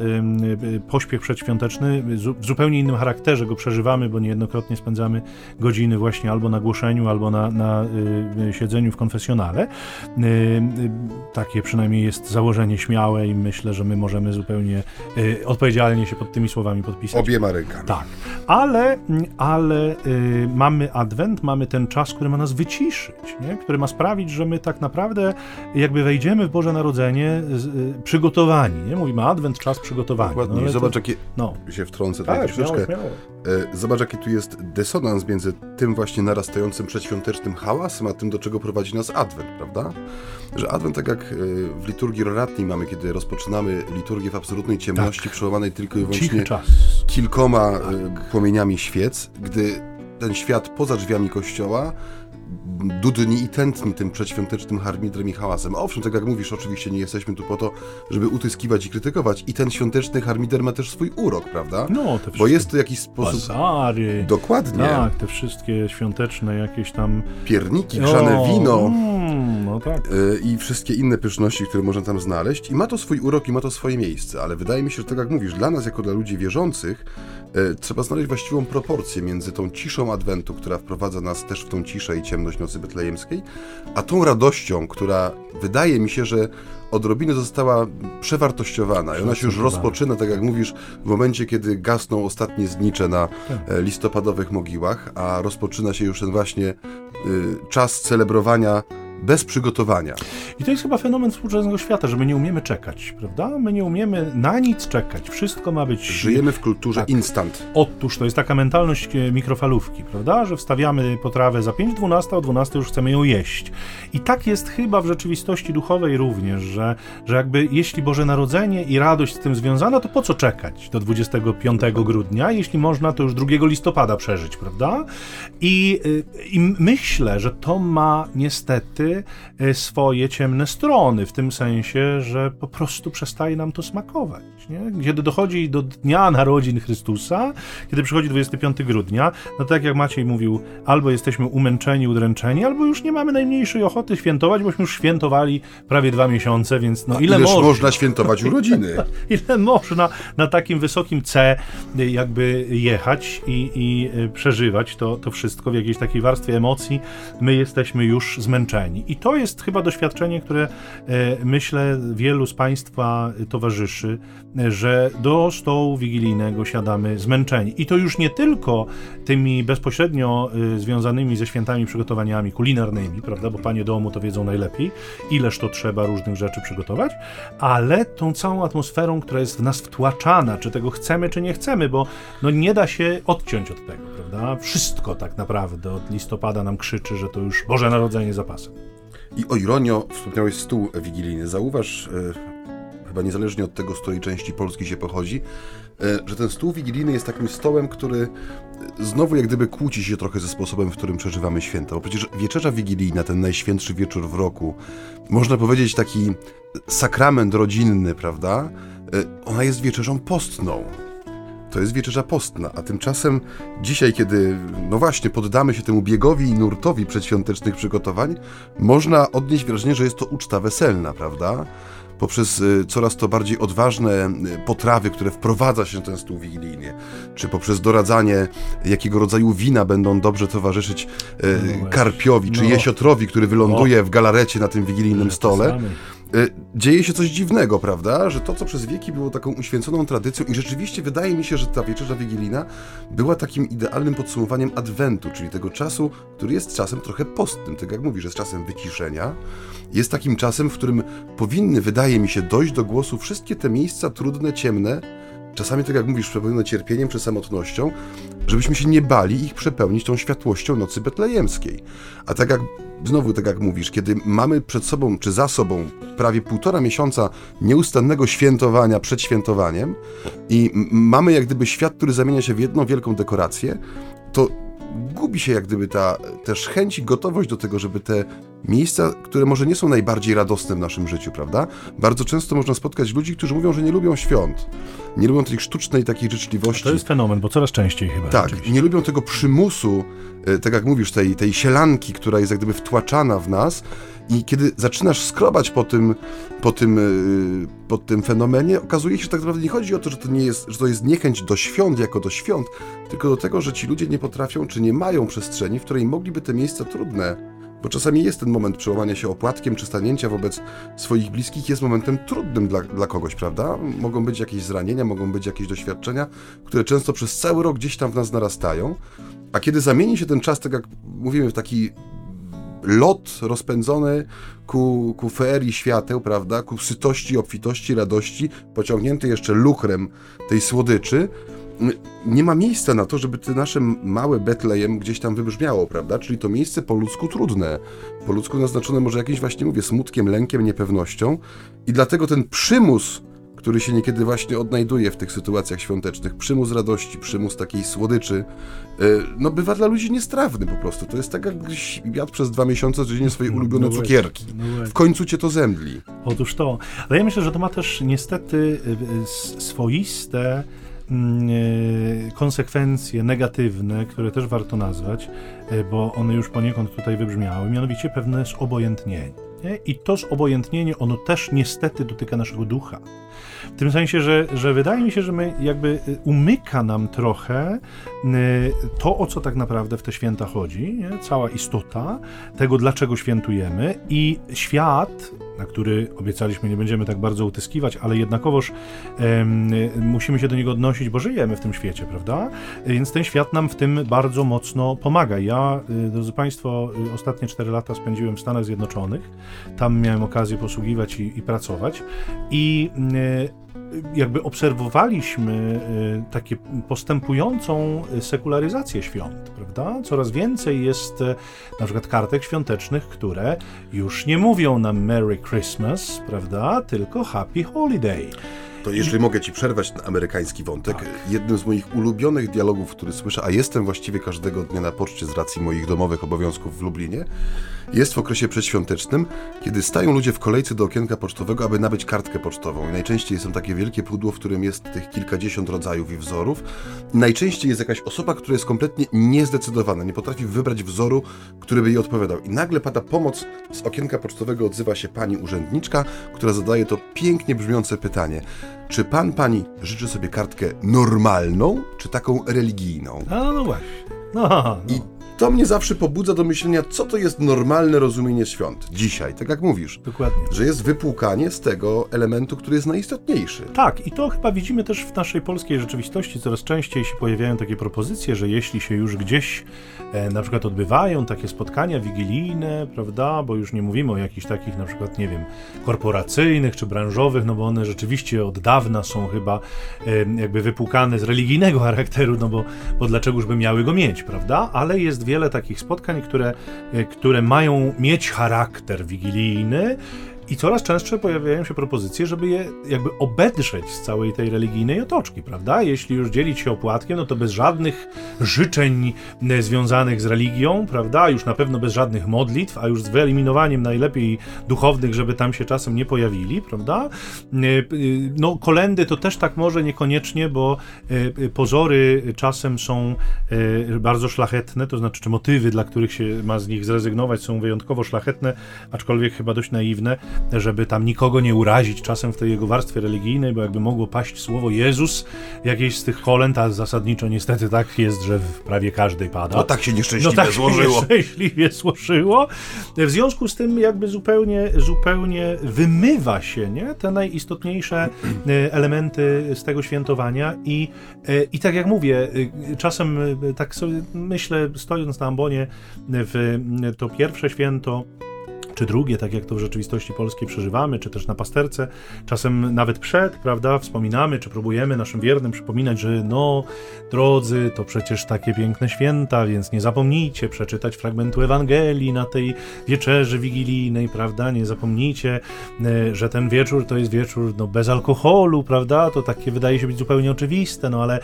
y, pośpiech przedświąteczny, w zupełnie innym charakterze go przeżywamy, bo niejednokrotnie spędzamy godziny właśnie albo na głoszeniu, albo na, na y, siedzeniu w konfesjonale takie przynajmniej jest założenie śmiałe i myślę, że my możemy zupełnie y, odpowiedzialnie się pod tymi słowami podpisać. Obiema rękami. Tak. Ale, ale y, mamy adwent, mamy ten czas, który ma nas wyciszyć, nie? który ma sprawić, że my tak naprawdę jakby wejdziemy w Boże Narodzenie y, przygotowani. Nie? Mówimy adwent, czas przygotowania. Dokładnie. No, Zobacz, to, jakie no. się wtrącę tak, troszeczkę. Śmiało, śmiało. E, zobacz, jaki tu jest dysonans między tym właśnie narastającym przedświątecznym hałasem, a tym, do czego prowadzi nas adwent, prawda? Że adwent, tak jak E, w liturgii roratnej mamy, kiedy rozpoczynamy liturgię w absolutnej ciemności, tak. przełamanej tylko i wyłącznie kilkoma e, tak. płomieniami świec, gdy ten świat poza drzwiami kościoła dudni i tętni tym przedświątecznym harmidrem i hałasem. Owszem, tak jak mówisz, oczywiście nie jesteśmy tu po to, żeby utyskiwać i krytykować. I ten świąteczny harmider ma też swój urok, prawda? No, te Bo jest to jakiś sposób... Bazary. Dokładnie. Tak, te wszystkie świąteczne jakieś tam... Pierniki, grzane o, wino. Mm, no tak. Y, I wszystkie inne pyszności, które można tam znaleźć. I ma to swój urok i ma to swoje miejsce. Ale wydaje mi się, że tak jak mówisz, dla nas jako dla ludzi wierzących trzeba znaleźć właściwą proporcję między tą ciszą Adwentu, która wprowadza nas też w tą ciszę i ciemność nocy betlejemskiej, a tą radością, która wydaje mi się, że odrobinę została przewartościowana i ona się już rozpoczyna, tak jak mówisz, w momencie, kiedy gasną ostatnie znicze na tak. e, listopadowych mogiłach, a rozpoczyna się już ten właśnie y, czas celebrowania bez przygotowania. I to jest chyba fenomen współczesnego świata, że my nie umiemy czekać, prawda? My nie umiemy na nic czekać. Wszystko ma być. Żyjemy w kulturze tak. instant. Otóż to jest taka mentalność e, mikrofalówki, prawda? Że wstawiamy potrawę za 5.12, o 12 już chcemy ją jeść. I tak jest chyba w rzeczywistości duchowej również, że, że jakby jeśli Boże Narodzenie i radość z tym związana, to po co czekać do 25 grudnia? Jeśli można, to już 2 listopada przeżyć, prawda? I, e, i myślę, że to ma niestety E, swoje ciemne strony, w tym sensie, że po prostu przestaje nam to smakować. Nie? Kiedy dochodzi do dnia narodzin Chrystusa, kiedy przychodzi 25 grudnia, no tak jak Maciej mówił, albo jesteśmy umęczeni, udręczeni, albo już nie mamy najmniejszej ochoty świętować, bośmy już świętowali prawie dwa miesiące, więc no ile można? można świętować urodziny? ile można na takim wysokim C jakby jechać i, i e, przeżywać to, to wszystko w jakiejś takiej warstwie emocji, my jesteśmy już zmęczeni. I to jest chyba doświadczenie, które e, myślę wielu z Państwa towarzyszy, że do stołu wigilijnego siadamy zmęczeni. I to już nie tylko tymi bezpośrednio e, związanymi ze świętami przygotowaniami kulinarnymi, prawda, bo panie domu to wiedzą najlepiej, ileż to trzeba różnych rzeczy przygotować, ale tą całą atmosferą, która jest w nas wtłaczana, czy tego chcemy, czy nie chcemy, bo no nie da się odciąć od tego, prawda? Wszystko tak naprawdę od listopada nam krzyczy, że to już Boże Narodzenie zapasem. I o ironio, wspomniałeś stół wigilijny. Zauważ, e, chyba niezależnie od tego, z której części Polski się pochodzi, e, że ten stół wigilijny jest takim stołem, który znowu jak gdyby kłóci się trochę ze sposobem, w którym przeżywamy święta. Bo przecież wieczerza wigilijna, ten najświętszy wieczór w roku, można powiedzieć taki sakrament rodzinny, prawda? E, ona jest wieczerzą postną. To jest wieczerza postna, a tymczasem dzisiaj, kiedy, no właśnie, poddamy się temu biegowi i nurtowi przedświątecznych przygotowań, można odnieść wrażenie, że jest to uczta weselna, prawda? Poprzez y, coraz to bardziej odważne y, potrawy, które wprowadza się na ten stół wigilijny, czy poprzez doradzanie, jakiego rodzaju wina będą dobrze towarzyszyć y, no karpiowi, czy no. jesiotrowi, który wyląduje w galarecie na tym wigilijnym stole. E, dzieje się coś dziwnego, prawda? Że to, co przez wieki było taką uświęconą tradycją i rzeczywiście wydaje mi się, że ta wieczerza wigilijna była takim idealnym podsumowaniem adwentu, czyli tego czasu, który jest czasem trochę postnym, tak jak mówisz, jest czasem wyciszenia, jest takim czasem, w którym powinny, wydaje mi się, dojść do głosu wszystkie te miejsca trudne, ciemne, czasami, tak jak mówisz, przepełnione cierpieniem czy samotnością, żebyśmy się nie bali ich przepełnić tą światłością nocy betlejemskiej. A tak jak, znowu tak jak mówisz, kiedy mamy przed sobą czy za sobą prawie półtora miesiąca nieustannego świętowania przed świętowaniem i mamy jak gdyby świat, który zamienia się w jedną wielką dekorację, to gubi się jak gdyby ta też chęć i gotowość do tego, żeby te miejsca, które może nie są najbardziej radosne w naszym życiu, prawda? Bardzo często można spotkać ludzi, którzy mówią, że nie lubią świąt. Nie lubią tej sztucznej takiej życzliwości. To jest fenomen, bo coraz częściej chyba. Tak, nie lubią tego przymusu, e, tak jak mówisz, tej, tej sielanki, która jest jak gdyby wtłaczana w nas i kiedy zaczynasz skrobać po tym, po tym, e, po tym fenomenie, okazuje się, że tak naprawdę nie chodzi o to, że to, nie jest, że to jest niechęć do świąt jako do świąt, tylko do tego, że ci ludzie nie potrafią, czy nie mają przestrzeni, w której mogliby te miejsca trudne bo czasami jest ten moment przełamania się opłatkiem czy stanięcia wobec swoich bliskich, jest momentem trudnym dla, dla kogoś, prawda? Mogą być jakieś zranienia, mogą być jakieś doświadczenia, które często przez cały rok gdzieś tam w nas narastają. A kiedy zamieni się ten czas, tak jak mówimy, w taki lot rozpędzony ku, ku ferii świateł, prawda, ku sytości, obfitości, radości, pociągnięty jeszcze luchrem tej słodyczy, nie ma miejsca na to, żeby te nasze małe Betlejem gdzieś tam wybrzmiało, prawda? Czyli to miejsce po ludzku trudne. Po ludzku naznaczone może jakimś właśnie, mówię, smutkiem, lękiem, niepewnością. I dlatego ten przymus, który się niekiedy właśnie odnajduje w tych sytuacjach świątecznych, przymus radości, przymus takiej słodyczy, e, no bywa dla ludzi niestrawny po prostu. To jest tak, jak jadł przez dwa miesiące codziennie swoje no ulubione no cukierki. No w końcu cię to zemdli. Otóż to. Ale ja myślę, że to ma też niestety e, swoiste e, konsekwencje negatywne, które też warto nazwać, e, bo one już poniekąd tutaj wybrzmiały, mianowicie pewne zobojętnienie. I to zobojętnienie, ono też niestety dotyka naszego ducha. W tym sensie, że, że wydaje mi się, że my jakby y, umyka nam trochę to, o co tak naprawdę w te święta chodzi, nie? cała istota tego, dlaczego świętujemy i świat, na który obiecaliśmy, nie będziemy tak bardzo utyskiwać, ale jednakowoż musimy się do niego odnosić, bo żyjemy w tym świecie, prawda? Więc ten świat nam w tym bardzo mocno pomaga. Ja, y, drodzy Państwo, ostatnie 4 lata spędziłem w Stanach Zjednoczonych. Tam miałem okazję posługiwać i, i pracować. I jakby obserwowaliśmy y, takie postępującą sekularyzację świąt, prawda? Coraz więcej jest y, na przykład kartek świątecznych, które już nie mówią nam Merry Christmas, prawda? Tylko Happy Holiday. To jeżeli mogę ci przerwać ten amerykański wątek, tak. jednym z moich ulubionych dialogów, który słyszę, a jestem właściwie każdego dnia na poczcie z racji moich domowych obowiązków w Lublinie, jest w okresie przedświątecznym, kiedy stają ludzie w kolejce do okienka pocztowego, aby nabyć kartkę pocztową. I najczęściej jest tam takie wielkie pudło, w którym jest tych kilkadziesiąt rodzajów i wzorów. najczęściej jest jakaś osoba, która jest kompletnie niezdecydowana, nie potrafi wybrać wzoru, który by jej odpowiadał. I nagle pada pomoc z okienka pocztowego, odzywa się pani urzędniczka, która zadaje to pięknie brzmiące pytanie. Czy pan, pani życzy sobie kartkę normalną, czy taką religijną? A, no właśnie. No, no. I to mnie zawsze pobudza do myślenia, co to jest normalne rozumienie świąt dzisiaj, tak jak mówisz. Dokładnie. Że jest wypłukanie z tego elementu, który jest najistotniejszy. Tak, i to chyba widzimy też w naszej polskiej rzeczywistości. Coraz częściej się pojawiają takie propozycje, że jeśli się już gdzieś e, na przykład odbywają takie spotkania wigilijne, prawda, bo już nie mówimy o jakichś takich na przykład, nie wiem, korporacyjnych czy branżowych, no bo one rzeczywiście od dawna są chyba e, jakby wypłukane z religijnego charakteru, no bo, bo dlaczegoż by miały go mieć, prawda? Ale jest wiele takich spotkań, które, e, które mają mieć charakter wigilijny, i coraz częstsze pojawiają się propozycje, żeby je jakby obedrzeć z całej tej religijnej otoczki, prawda? Jeśli już dzielić się opłatkiem, no to bez żadnych życzeń e, związanych z religią, prawda? Już na pewno bez żadnych modlitw, a już z wyeliminowaniem najlepiej duchownych, żeby tam się czasem nie pojawili, prawda? E, e, no, kolendy to też tak może niekoniecznie, bo pozory czasem są bardzo szlachetne, to znaczy, czy motywy, dla których się ma z nich zrezygnować, są wyjątkowo szlachetne, aczkolwiek chyba dość naiwne żeby tam nikogo nie urazić czasem w tej jego warstwie religijnej, bo jakby mogło paść słowo Jezus jakieś z tych kolęd, a zasadniczo niestety tak jest, że w prawie każdej pada. No tak się nieszczęśliwie no, tak złożyło. Się nieszczęśliwie złożyło. W związku z tym jakby zupełnie, zupełnie wymywa się nie? te najistotniejsze e, elementy z tego świętowania i, e, i tak jak mówię, e, czasem tak sobie myślę, stojąc na ambonie w to pierwsze święto, czy drugie, tak jak to w rzeczywistości polskiej przeżywamy, czy też na pasterce, czasem nawet przed, prawda, wspominamy, czy próbujemy naszym wiernym przypominać, że no, drodzy, to przecież takie piękne święta, więc nie zapomnijcie przeczytać fragmentu Ewangelii na tej wieczerzy wigilijnej, prawda, nie zapomnijcie, e, że ten wieczór to jest wieczór no, bez alkoholu, prawda, to takie wydaje się być zupełnie oczywiste, no ale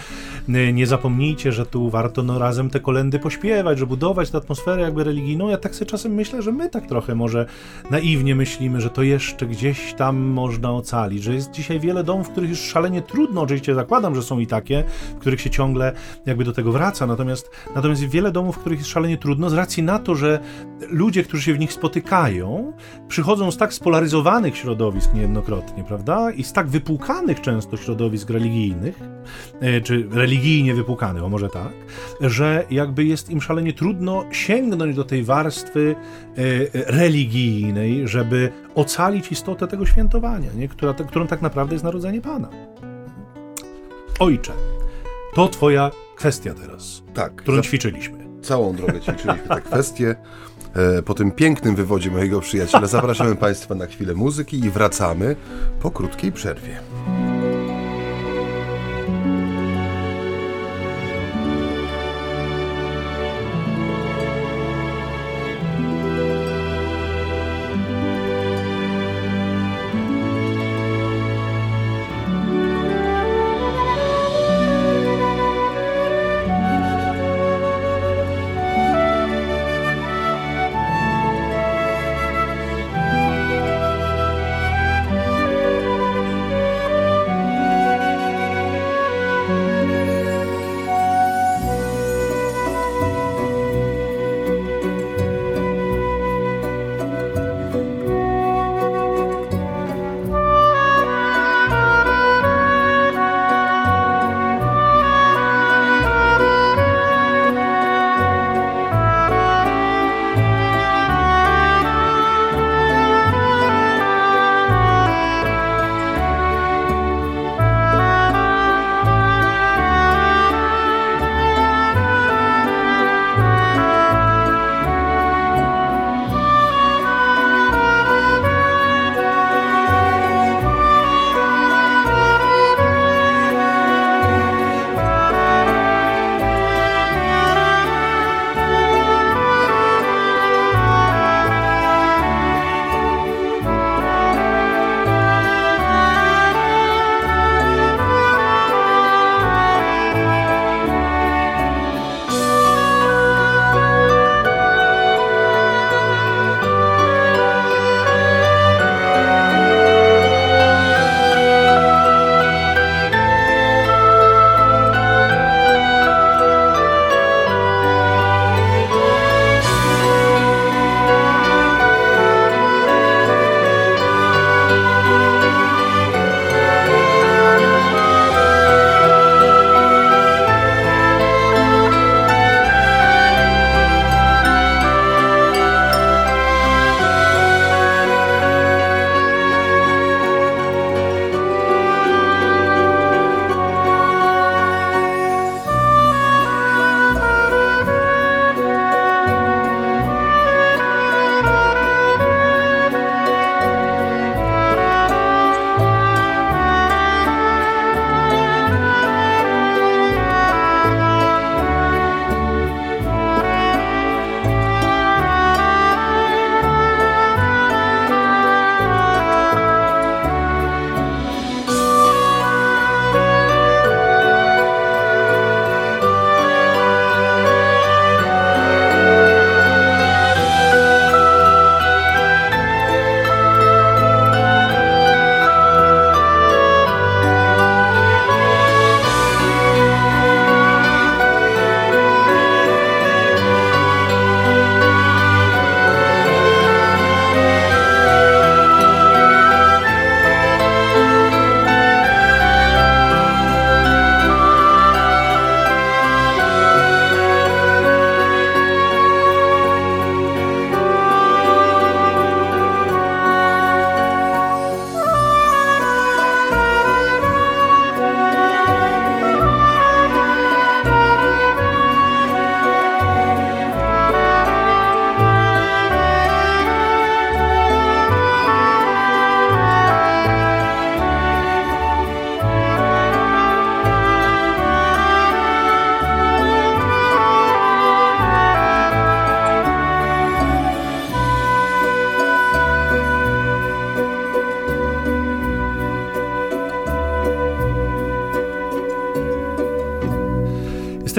e, nie zapomnijcie, że tu warto no, razem te kolendy pośpiewać, że budować tę atmosferę jakby religijną. Ja tak sobie czasem myślę, że my tak trochę może naiwnie myślimy, że to jeszcze gdzieś tam można ocalić, że jest dzisiaj wiele domów, w których już szalenie trudno, oczywiście zakładam, że są i takie, w których się ciągle jakby do tego wraca, natomiast, natomiast wiele domów, w których jest szalenie trudno z racji na to, że ludzie, którzy się w nich spotykają, przychodzą z tak spolaryzowanych środowisk niejednokrotnie, prawda, i z tak wypłukanych często środowisk religijnych, e, czy religijnie wypłukanych, o może tak, że jakby jest im szalenie trudno sięgnąć do tej warstwy e, religijnej, żeby ocalić istotę tego świętowania, nie? Która, którą tak naprawdę jest narodzenie Pana. Ojcze, to Twoja kwestia teraz, tak, którą za... ćwiczyliśmy. Całą drogę ćwiczyliśmy tę kwestię. E, po tym pięknym wywodzie mojego przyjaciela zapraszamy Państwa na chwilę muzyki i wracamy po krótkiej przerwie.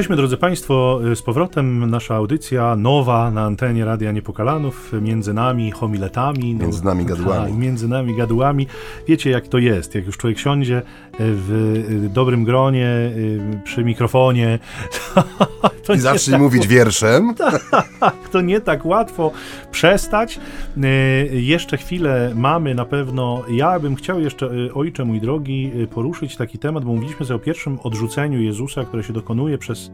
Jesteśmy, drodzy Państwo, z powrotem. Nasza audycja nowa na antenie Radia Niepokalanów, między nami homiletami. No, między nami gadułami. Tak, między nami gadułami. Wiecie, jak to jest. Jak już człowiek siądzie w dobrym gronie, przy mikrofonie. To I zacznie tak mówić wierszem. to nie tak łatwo przestać. Jeszcze chwilę mamy na pewno. Ja bym chciał jeszcze, ojcze mój drogi, poruszyć taki temat, bo mówiliśmy sobie o pierwszym odrzuceniu Jezusa, które się dokonuje przez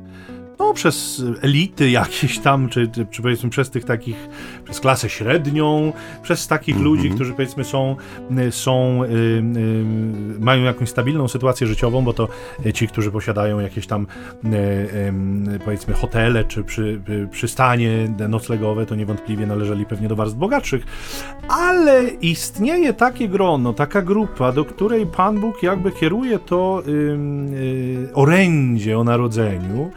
no, przez elity jakieś tam, czy, czy, powiedzmy przez tych takich, przez klasę średnią, przez takich mm -hmm. ludzi, którzy powiedzmy są, są y, y, mają jakąś stabilną sytuację życiową, bo to ci, którzy posiadają jakieś tam y, y powiedzmy hotele, czy przy, przystanie noclegowe, to niewątpliwie należeli pewnie do warstw bogatszych, ale istnieje takie grono, taka grupa, do której Pan Bóg jakby kieruje to y, y, orędzie o narodzeniu,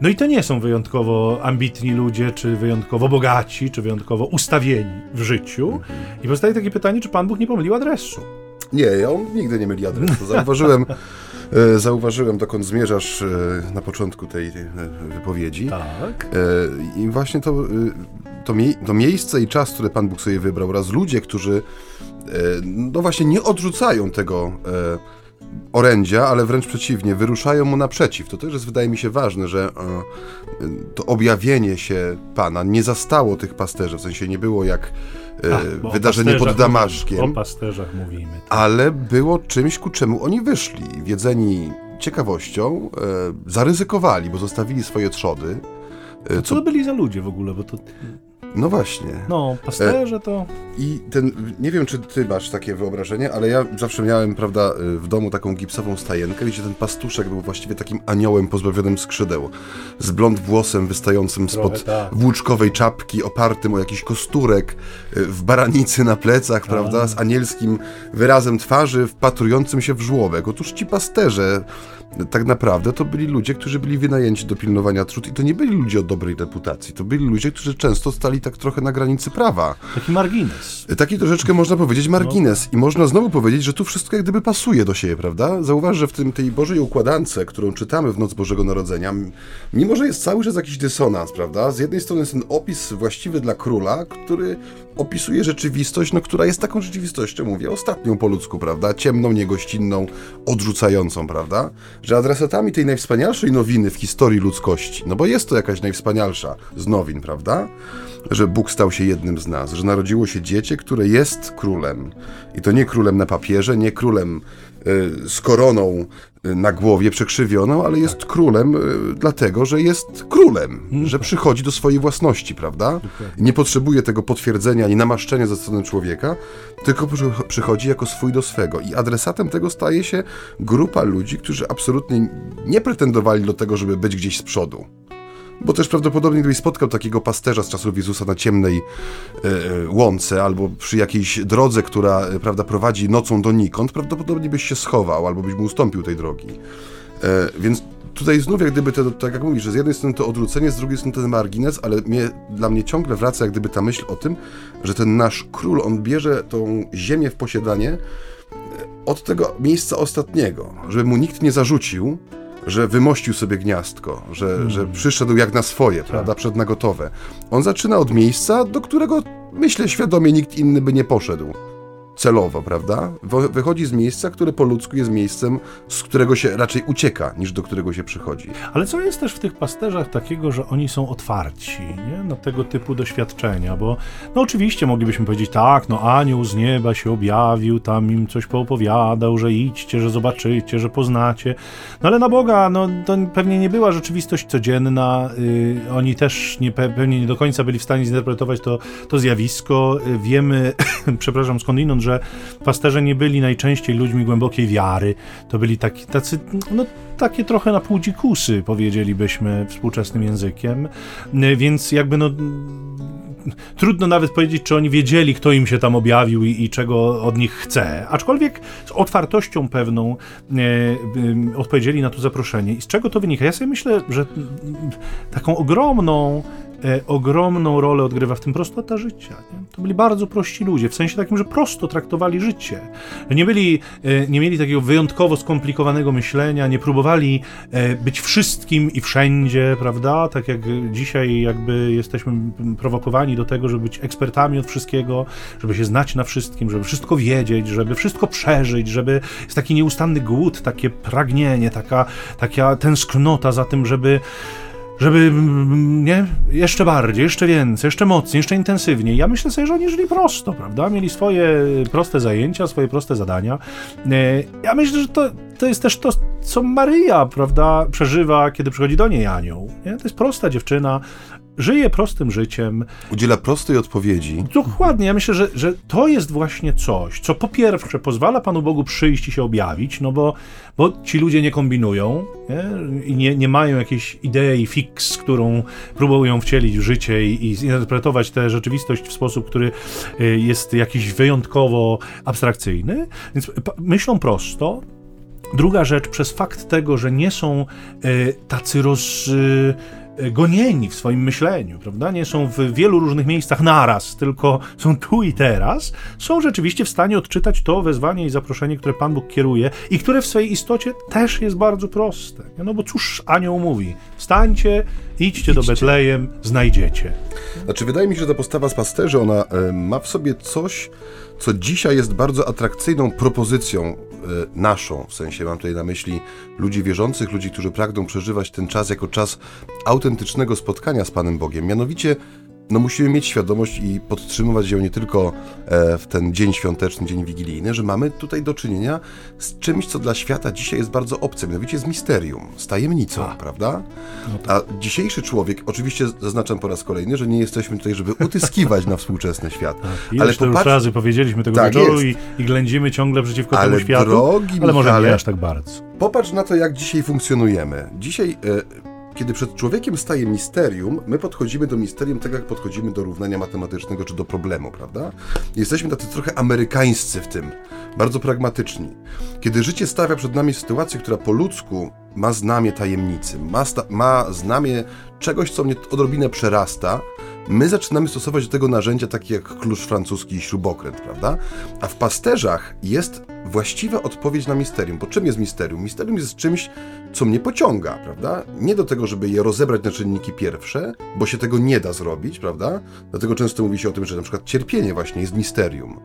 no i to nie są wyjątkowo ambitni ludzie, czy wyjątkowo bogaci, czy wyjątkowo ustawieni w życiu. I powstaje takie pytanie, czy Pan Bóg nie pomylił adresu? Nie, on nigdy nie myli adresu. Zauważyłem, e, zauważyłem, dokąd zmierzasz e, na początku tej wypowiedzi. Tak. E, I właśnie to, to, mie to miejsce i czas, które Pan Bóg sobie wybrał, oraz ludzie, którzy no właśnie nie odrzucają tego orędzia, ale wręcz przeciwnie, wyruszają mu naprzeciw. To też jest, wydaje mi się, ważne, że e, to objawienie się Pana nie zastało tych pasterzy, w sensie nie było jak e, Ach, wydarzenie pod Damaszkiem. Mówimy, o pasterzach mówimy. Tak. Ale było czymś, ku czemu oni wyszli, wiedzeni ciekawością, e, zaryzykowali, bo zostawili swoje trzody. Co, co to byli za ludzie w ogóle, bo to... No właśnie. No, pasterze to... I ten, nie wiem, czy ty masz takie wyobrażenie, ale ja zawsze miałem, prawda, w domu taką gipsową stajenkę, gdzie ten pastuszek był właściwie takim aniołem pozbawionym skrzydeł. Z blond włosem wystającym spod tak. włóczkowej czapki, opartym o jakiś kosturek, w baranicy na plecach, prawda, z anielskim wyrazem twarzy, wpatrującym się w żłobek. Otóż ci pasterze tak naprawdę to byli ludzie, którzy byli wynajęci do pilnowania trud i to nie byli ludzie o dobrej reputacji. To byli ludzie, którzy często stali tak trochę na granicy prawa. Taki margines. Taki troszeczkę można powiedzieć margines. I można znowu powiedzieć, że tu wszystko jak gdyby pasuje do siebie, prawda? Zauważ, że w tym, tej Bożej układance, którą czytamy w Noc Bożego Narodzenia, mimo że jest cały czas jakiś dysonans, prawda? Z jednej strony jest ten opis właściwy dla króla, który opisuje rzeczywistość, no, która jest taką rzeczywistością, mówię, ostatnią po ludzku, prawda? Ciemną, niegościnną, odrzucającą, prawda? Że adresatami tej najwspanialszej nowiny w historii ludzkości, no bo jest to jakaś najwspanialsza z nowin, prawda? Że Bóg stał się jednym z nas, że narodziło się dziecię, które jest królem. I to nie królem na papierze, nie królem z koroną y, na głowie przekrzywioną, ale jest królem y, dlatego, że jest królem, mhm. że przychodzi do swojej własności, prawda? Nie potrzebuje tego potwierdzenia ani namaszczenia ze strony człowieka, tylko przychodzi jako swój do swego. I adresatem tego staje się grupa ludzi, którzy absolutnie nie pretendowali do tego, żeby być gdzieś z przodu bo też prawdopodobnie gdybyś spotkał takiego pasterza z czasów Jezusa na ciemnej e, e, łące albo przy jakiejś drodze, która e, prawda, prowadzi nocą donikąd, prawdopodobnie byś się schował albo byś mu ustąpił tej drogi. E, więc tutaj znów jak gdyby, to, tak jak mówisz, że z jednej strony to odwrócenie, z drugiej strony ten margines, ale mnie, dla mnie ciągle wraca jak gdyby ta myśl o tym, że ten nasz król, on bierze tą ziemię w posiadanie od tego miejsca ostatniego, żeby mu nikt nie zarzucił, że wymościł sobie gniazdko, że, hmm. że przyszedł jak na swoje, tak. prawda, przed na gotowe. On zaczyna od miejsca, do którego myślę świadomie nikt inny by nie poszedł celowo, prawda? Wychodzi z miejsca, które po ludzku jest miejscem, z którego się raczej ucieka, niż do którego się przychodzi. Ale co jest też w tych pasterzach takiego, że oni są otwarci nie? na tego typu doświadczenia? Bo no oczywiście moglibyśmy powiedzieć, tak, no anioł z nieba się objawił, tam im coś poopowiadał, że idźcie, że zobaczycie, że poznacie. No ale na Boga, no to pewnie nie była rzeczywistość codzienna. Yy, oni też nie, pewnie nie do końca byli w stanie zinterpretować to, to zjawisko. Yy, wiemy, przepraszam, skądinąd, że pasterze nie byli najczęściej ludźmi głębokiej wiary. To byli taki, tacy, no, takie trochę na pół dzikusy, powiedzielibyśmy współczesnym językiem. Więc jakby no trudno nawet powiedzieć, czy oni wiedzieli, kto im się tam objawił i, i czego od nich chce. Aczkolwiek z otwartością pewną e, e, odpowiedzieli na to zaproszenie. I z czego to wynika? Ja sobie myślę, że taką ogromną e, ogromną rolę odgrywa w tym prostota życia. Nie? To byli bardzo prości ludzie, w sensie takim, że prosto traktowali życie. Nie, byli, e, nie mieli takiego wyjątkowo skomplikowanego myślenia, nie próbowali e, być wszystkim i wszędzie, prawda? Tak jak dzisiaj jakby jesteśmy prowokowani do tego, żeby być ekspertami od wszystkiego, żeby się znać na wszystkim, żeby wszystko wiedzieć, żeby wszystko przeżyć, żeby jest taki nieustanny głód, takie pragnienie, taka, taka tęsknota za tym, żeby żeby, nie, jeszcze bardziej, jeszcze więcej, jeszcze mocniej, jeszcze intensywniej. Ja myślę sobie, że oni żyli prosto, prawda? Mieli swoje proste zajęcia, swoje proste zadania. E, ja myślę, że to, to jest też to, co Maryja, prawda, przeżywa, kiedy przychodzi do niej anioł. Nie? To jest prosta dziewczyna, żyje prostym życiem. Udziela prostej odpowiedzi. Dokładnie. Ja myślę, że, że to jest właśnie coś, co po pierwsze pozwala Panu Bogu przyjść i się objawić, no bo, bo ci ludzie nie kombinują nie? i nie, nie mają jakiejś idei fix, którą próbują wcielić w życie i, zinterpretować tę rzeczywistość w sposób, który y, jest jakiś wyjątkowo abstrakcyjny. Więc myślą prosto, Druga rzecz, przez fakt tego, że nie są y, tacy roz, y, gonieni w swoim myśleniu, prawda? Nie są w wielu różnych miejscach naraz, tylko są tu i teraz, są rzeczywiście w stanie odczytać to wezwanie i zaproszenie, które Pan Bóg kieruje i które w swojej istocie też jest bardzo proste. No bo cóż anioł mówi? Wstańcie, idźcie, idźcie. do Betlejem, znajdziecie. Znaczy, wydaje mi się, że ta postawa z pasterzy, ona y, ma w sobie coś, co dzisiaj jest bardzo atrakcyjną propozycją e, naszą, w sensie mam tutaj na myśli ludzi wierzących, ludzi, którzy pragną przeżywać ten czas jako czas autentycznego spotkania z Panem Bogiem. Mianowicie no musimy mieć świadomość i podtrzymywać ją nie tylko e, w ten dzień świąteczny, dzień wigilijny, że mamy tutaj do czynienia z czymś, co dla świata dzisiaj jest bardzo obce, mianowicie z misterium, z tajemnicą, A. prawda? No tak. A dzisiejszy człowiek, oczywiście zaznaczam po raz kolejny, że nie jesteśmy tutaj, żeby utyskiwać na współczesny świat. Tak. Ale popatrz... już razy powiedzieliśmy tego tak wieczoru i, i ględzimy ciągle przeciwko ale temu światu, drogi, ale może nie aż tak bardzo. Popatrz na to, jak dzisiaj funkcjonujemy. Dzisiaj... E, kiedy przed człowiekiem staje misterium, my podchodzimy do misterium tak, jak podchodzimy do równania matematycznego czy do problemu, prawda? Jesteśmy tacy trochę amerykańscy w tym, bardzo pragmatyczni. Kiedy życie stawia przed nami sytuację, która po ludzku ma znamie tajemnicy, ma, ma znamie czegoś, co mnie odrobinę przerasta, my zaczynamy stosować do tego narzędzia takie jak klucz francuski i śrubokręt, prawda? A w pasterzach jest właściwa odpowiedź na misterium. Bo czym jest misterium? Misterium jest czymś, co mnie pociąga, prawda? Nie do tego, żeby je rozebrać na czynniki pierwsze, bo się tego nie da zrobić, prawda? Dlatego często mówi się o tym, że na przykład cierpienie właśnie jest misterium.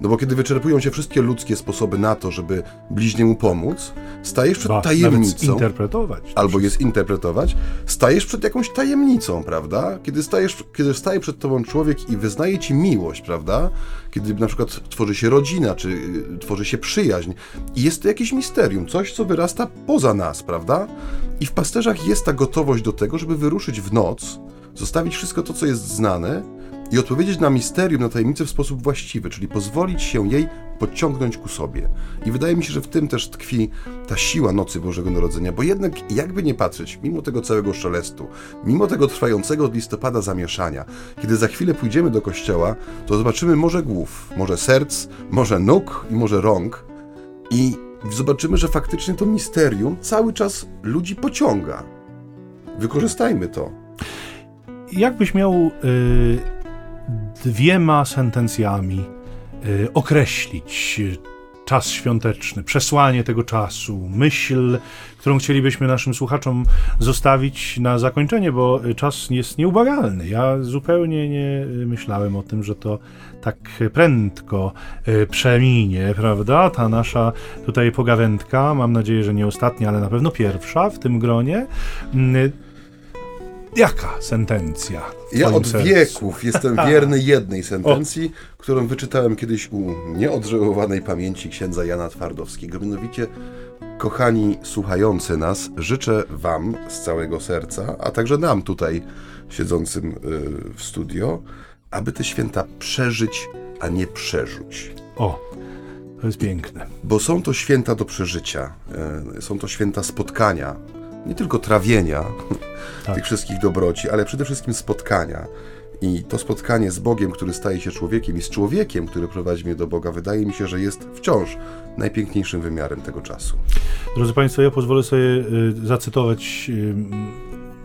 No bo kiedy wyczerpują się wszystkie ludzkie sposoby na to, żeby bliźniemu pomóc, stajesz przed ba, tajemnicą. interpretować. Albo jest interpretować, stajesz przed jakąś tajemnicą, prawda? Kiedy, stajesz, kiedy staje przed tobą człowiek i wyznaje ci miłość, prawda? Kiedy na przykład tworzy się rodzina, czy y, tworzy się przyjaźń i jest to jakieś misterium, coś, co wyrasta poza nas, prawda? I w pasterzach jest ta gotowość do tego, żeby wyruszyć w noc, zostawić wszystko to, co jest znane i odpowiedzieć na misterium, na tajemnicę w sposób właściwy, czyli pozwolić się jej podciągnąć ku sobie. I wydaje mi się, że w tym też tkwi ta siła nocy Bożego Narodzenia, bo jednak jakby nie patrzeć, mimo tego całego szelestu, mimo tego trwającego od listopada zamieszania, kiedy za chwilę pójdziemy do kościoła, to zobaczymy może głów, może serc, może nóg i może rąk i zobaczymy, że faktycznie to misterium cały czas ludzi pociąga. Wykorzystajmy to. Jakbyś miał... Yy dwiema sentencjami y, określić czas świąteczny, przesłanie tego czasu, myśl, którą chcielibyśmy naszym słuchaczom zostawić na zakończenie, bo czas jest nieubłagalny. Ja zupełnie nie myślałem o tym, że to tak prędko y, przeminie, prawda? Ta nasza tutaj pogawędka, mam nadzieję, że nie ostatnia, ale na pewno pierwsza w tym gronie. Jaka sentencja? Ja od sercu? wieków jestem wierny jednej sentencji, którą wyczytałem kiedyś u nieodżałowanej pamięci księdza Jana Twardowskiego. Mianowicie, kochani słuchający nas, życzę Wam z całego serca, a także nam tutaj siedzącym y, w studio, aby te święta przeżyć, a nie przerzuć. O, to jest piękne. Bo są to święta do przeżycia, y, są to święta spotkania, nie tylko trawienia tak. tych wszystkich dobroci, ale przede wszystkim spotkania. I to spotkanie z Bogiem, który staje się człowiekiem i z człowiekiem, który prowadzi mnie do Boga, wydaje mi się, że jest wciąż najpiękniejszym wymiarem tego czasu. Drodzy Państwo, ja pozwolę sobie y, zacytować y,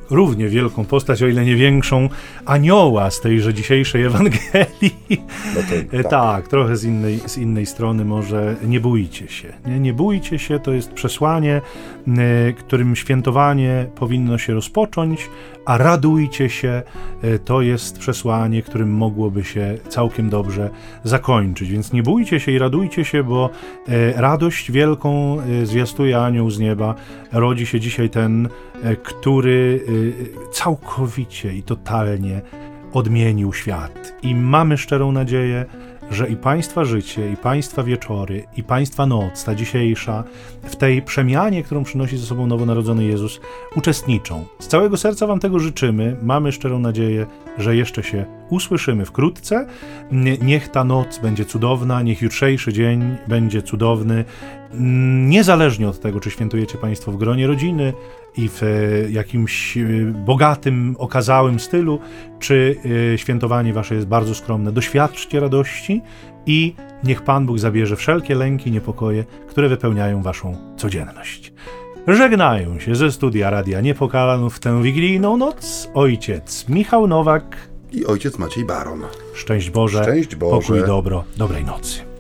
równie wielką postać, o ile nie większą, anioła z tejże dzisiejszej Ewangelii. No to, tak. tak. trochę z innej, z innej strony może nie bójcie się. Nie, nie bójcie się, to jest przesłanie, którym świętowanie powinno się rozpocząć, a radujcie się, to jest przesłanie, którym mogłoby się całkiem dobrze zakończyć. Więc nie bójcie się i radujcie się, bo radość wielką zwiastuje anioł z nieba. Rodzi się dzisiaj ten, który całkowicie i totalnie odmienił świat. I mamy szczerą nadzieję, że i Państwa życie, i Państwa wieczory, i Państwa noc, ta dzisiejsza, w tej przemianie, którą przynosi ze sobą nowonarodzony Jezus, uczestniczą. Z całego serca Wam tego życzymy. Mamy szczerą nadzieję, że jeszcze się usłyszymy wkrótce. Niech ta noc będzie cudowna, niech jutrzejszy dzień będzie cudowny, niezależnie od tego, czy świętujecie Państwo w gronie rodziny i w e, jakimś e, bogatym, okazałym stylu, czy e, świętowanie Wasze jest bardzo skromne. Doświadczcie radości i niech Pan Bóg zabierze wszelkie lęki, niepokoje, które wypełniają Waszą codzienność. Żegnają się ze studia Radia Niepokalanów w tę wigilijną noc ojciec Michał Nowak i ojciec Maciej Baron. Szczęść Boże, Szczęść Boże. pokój dobro, dobrej nocy.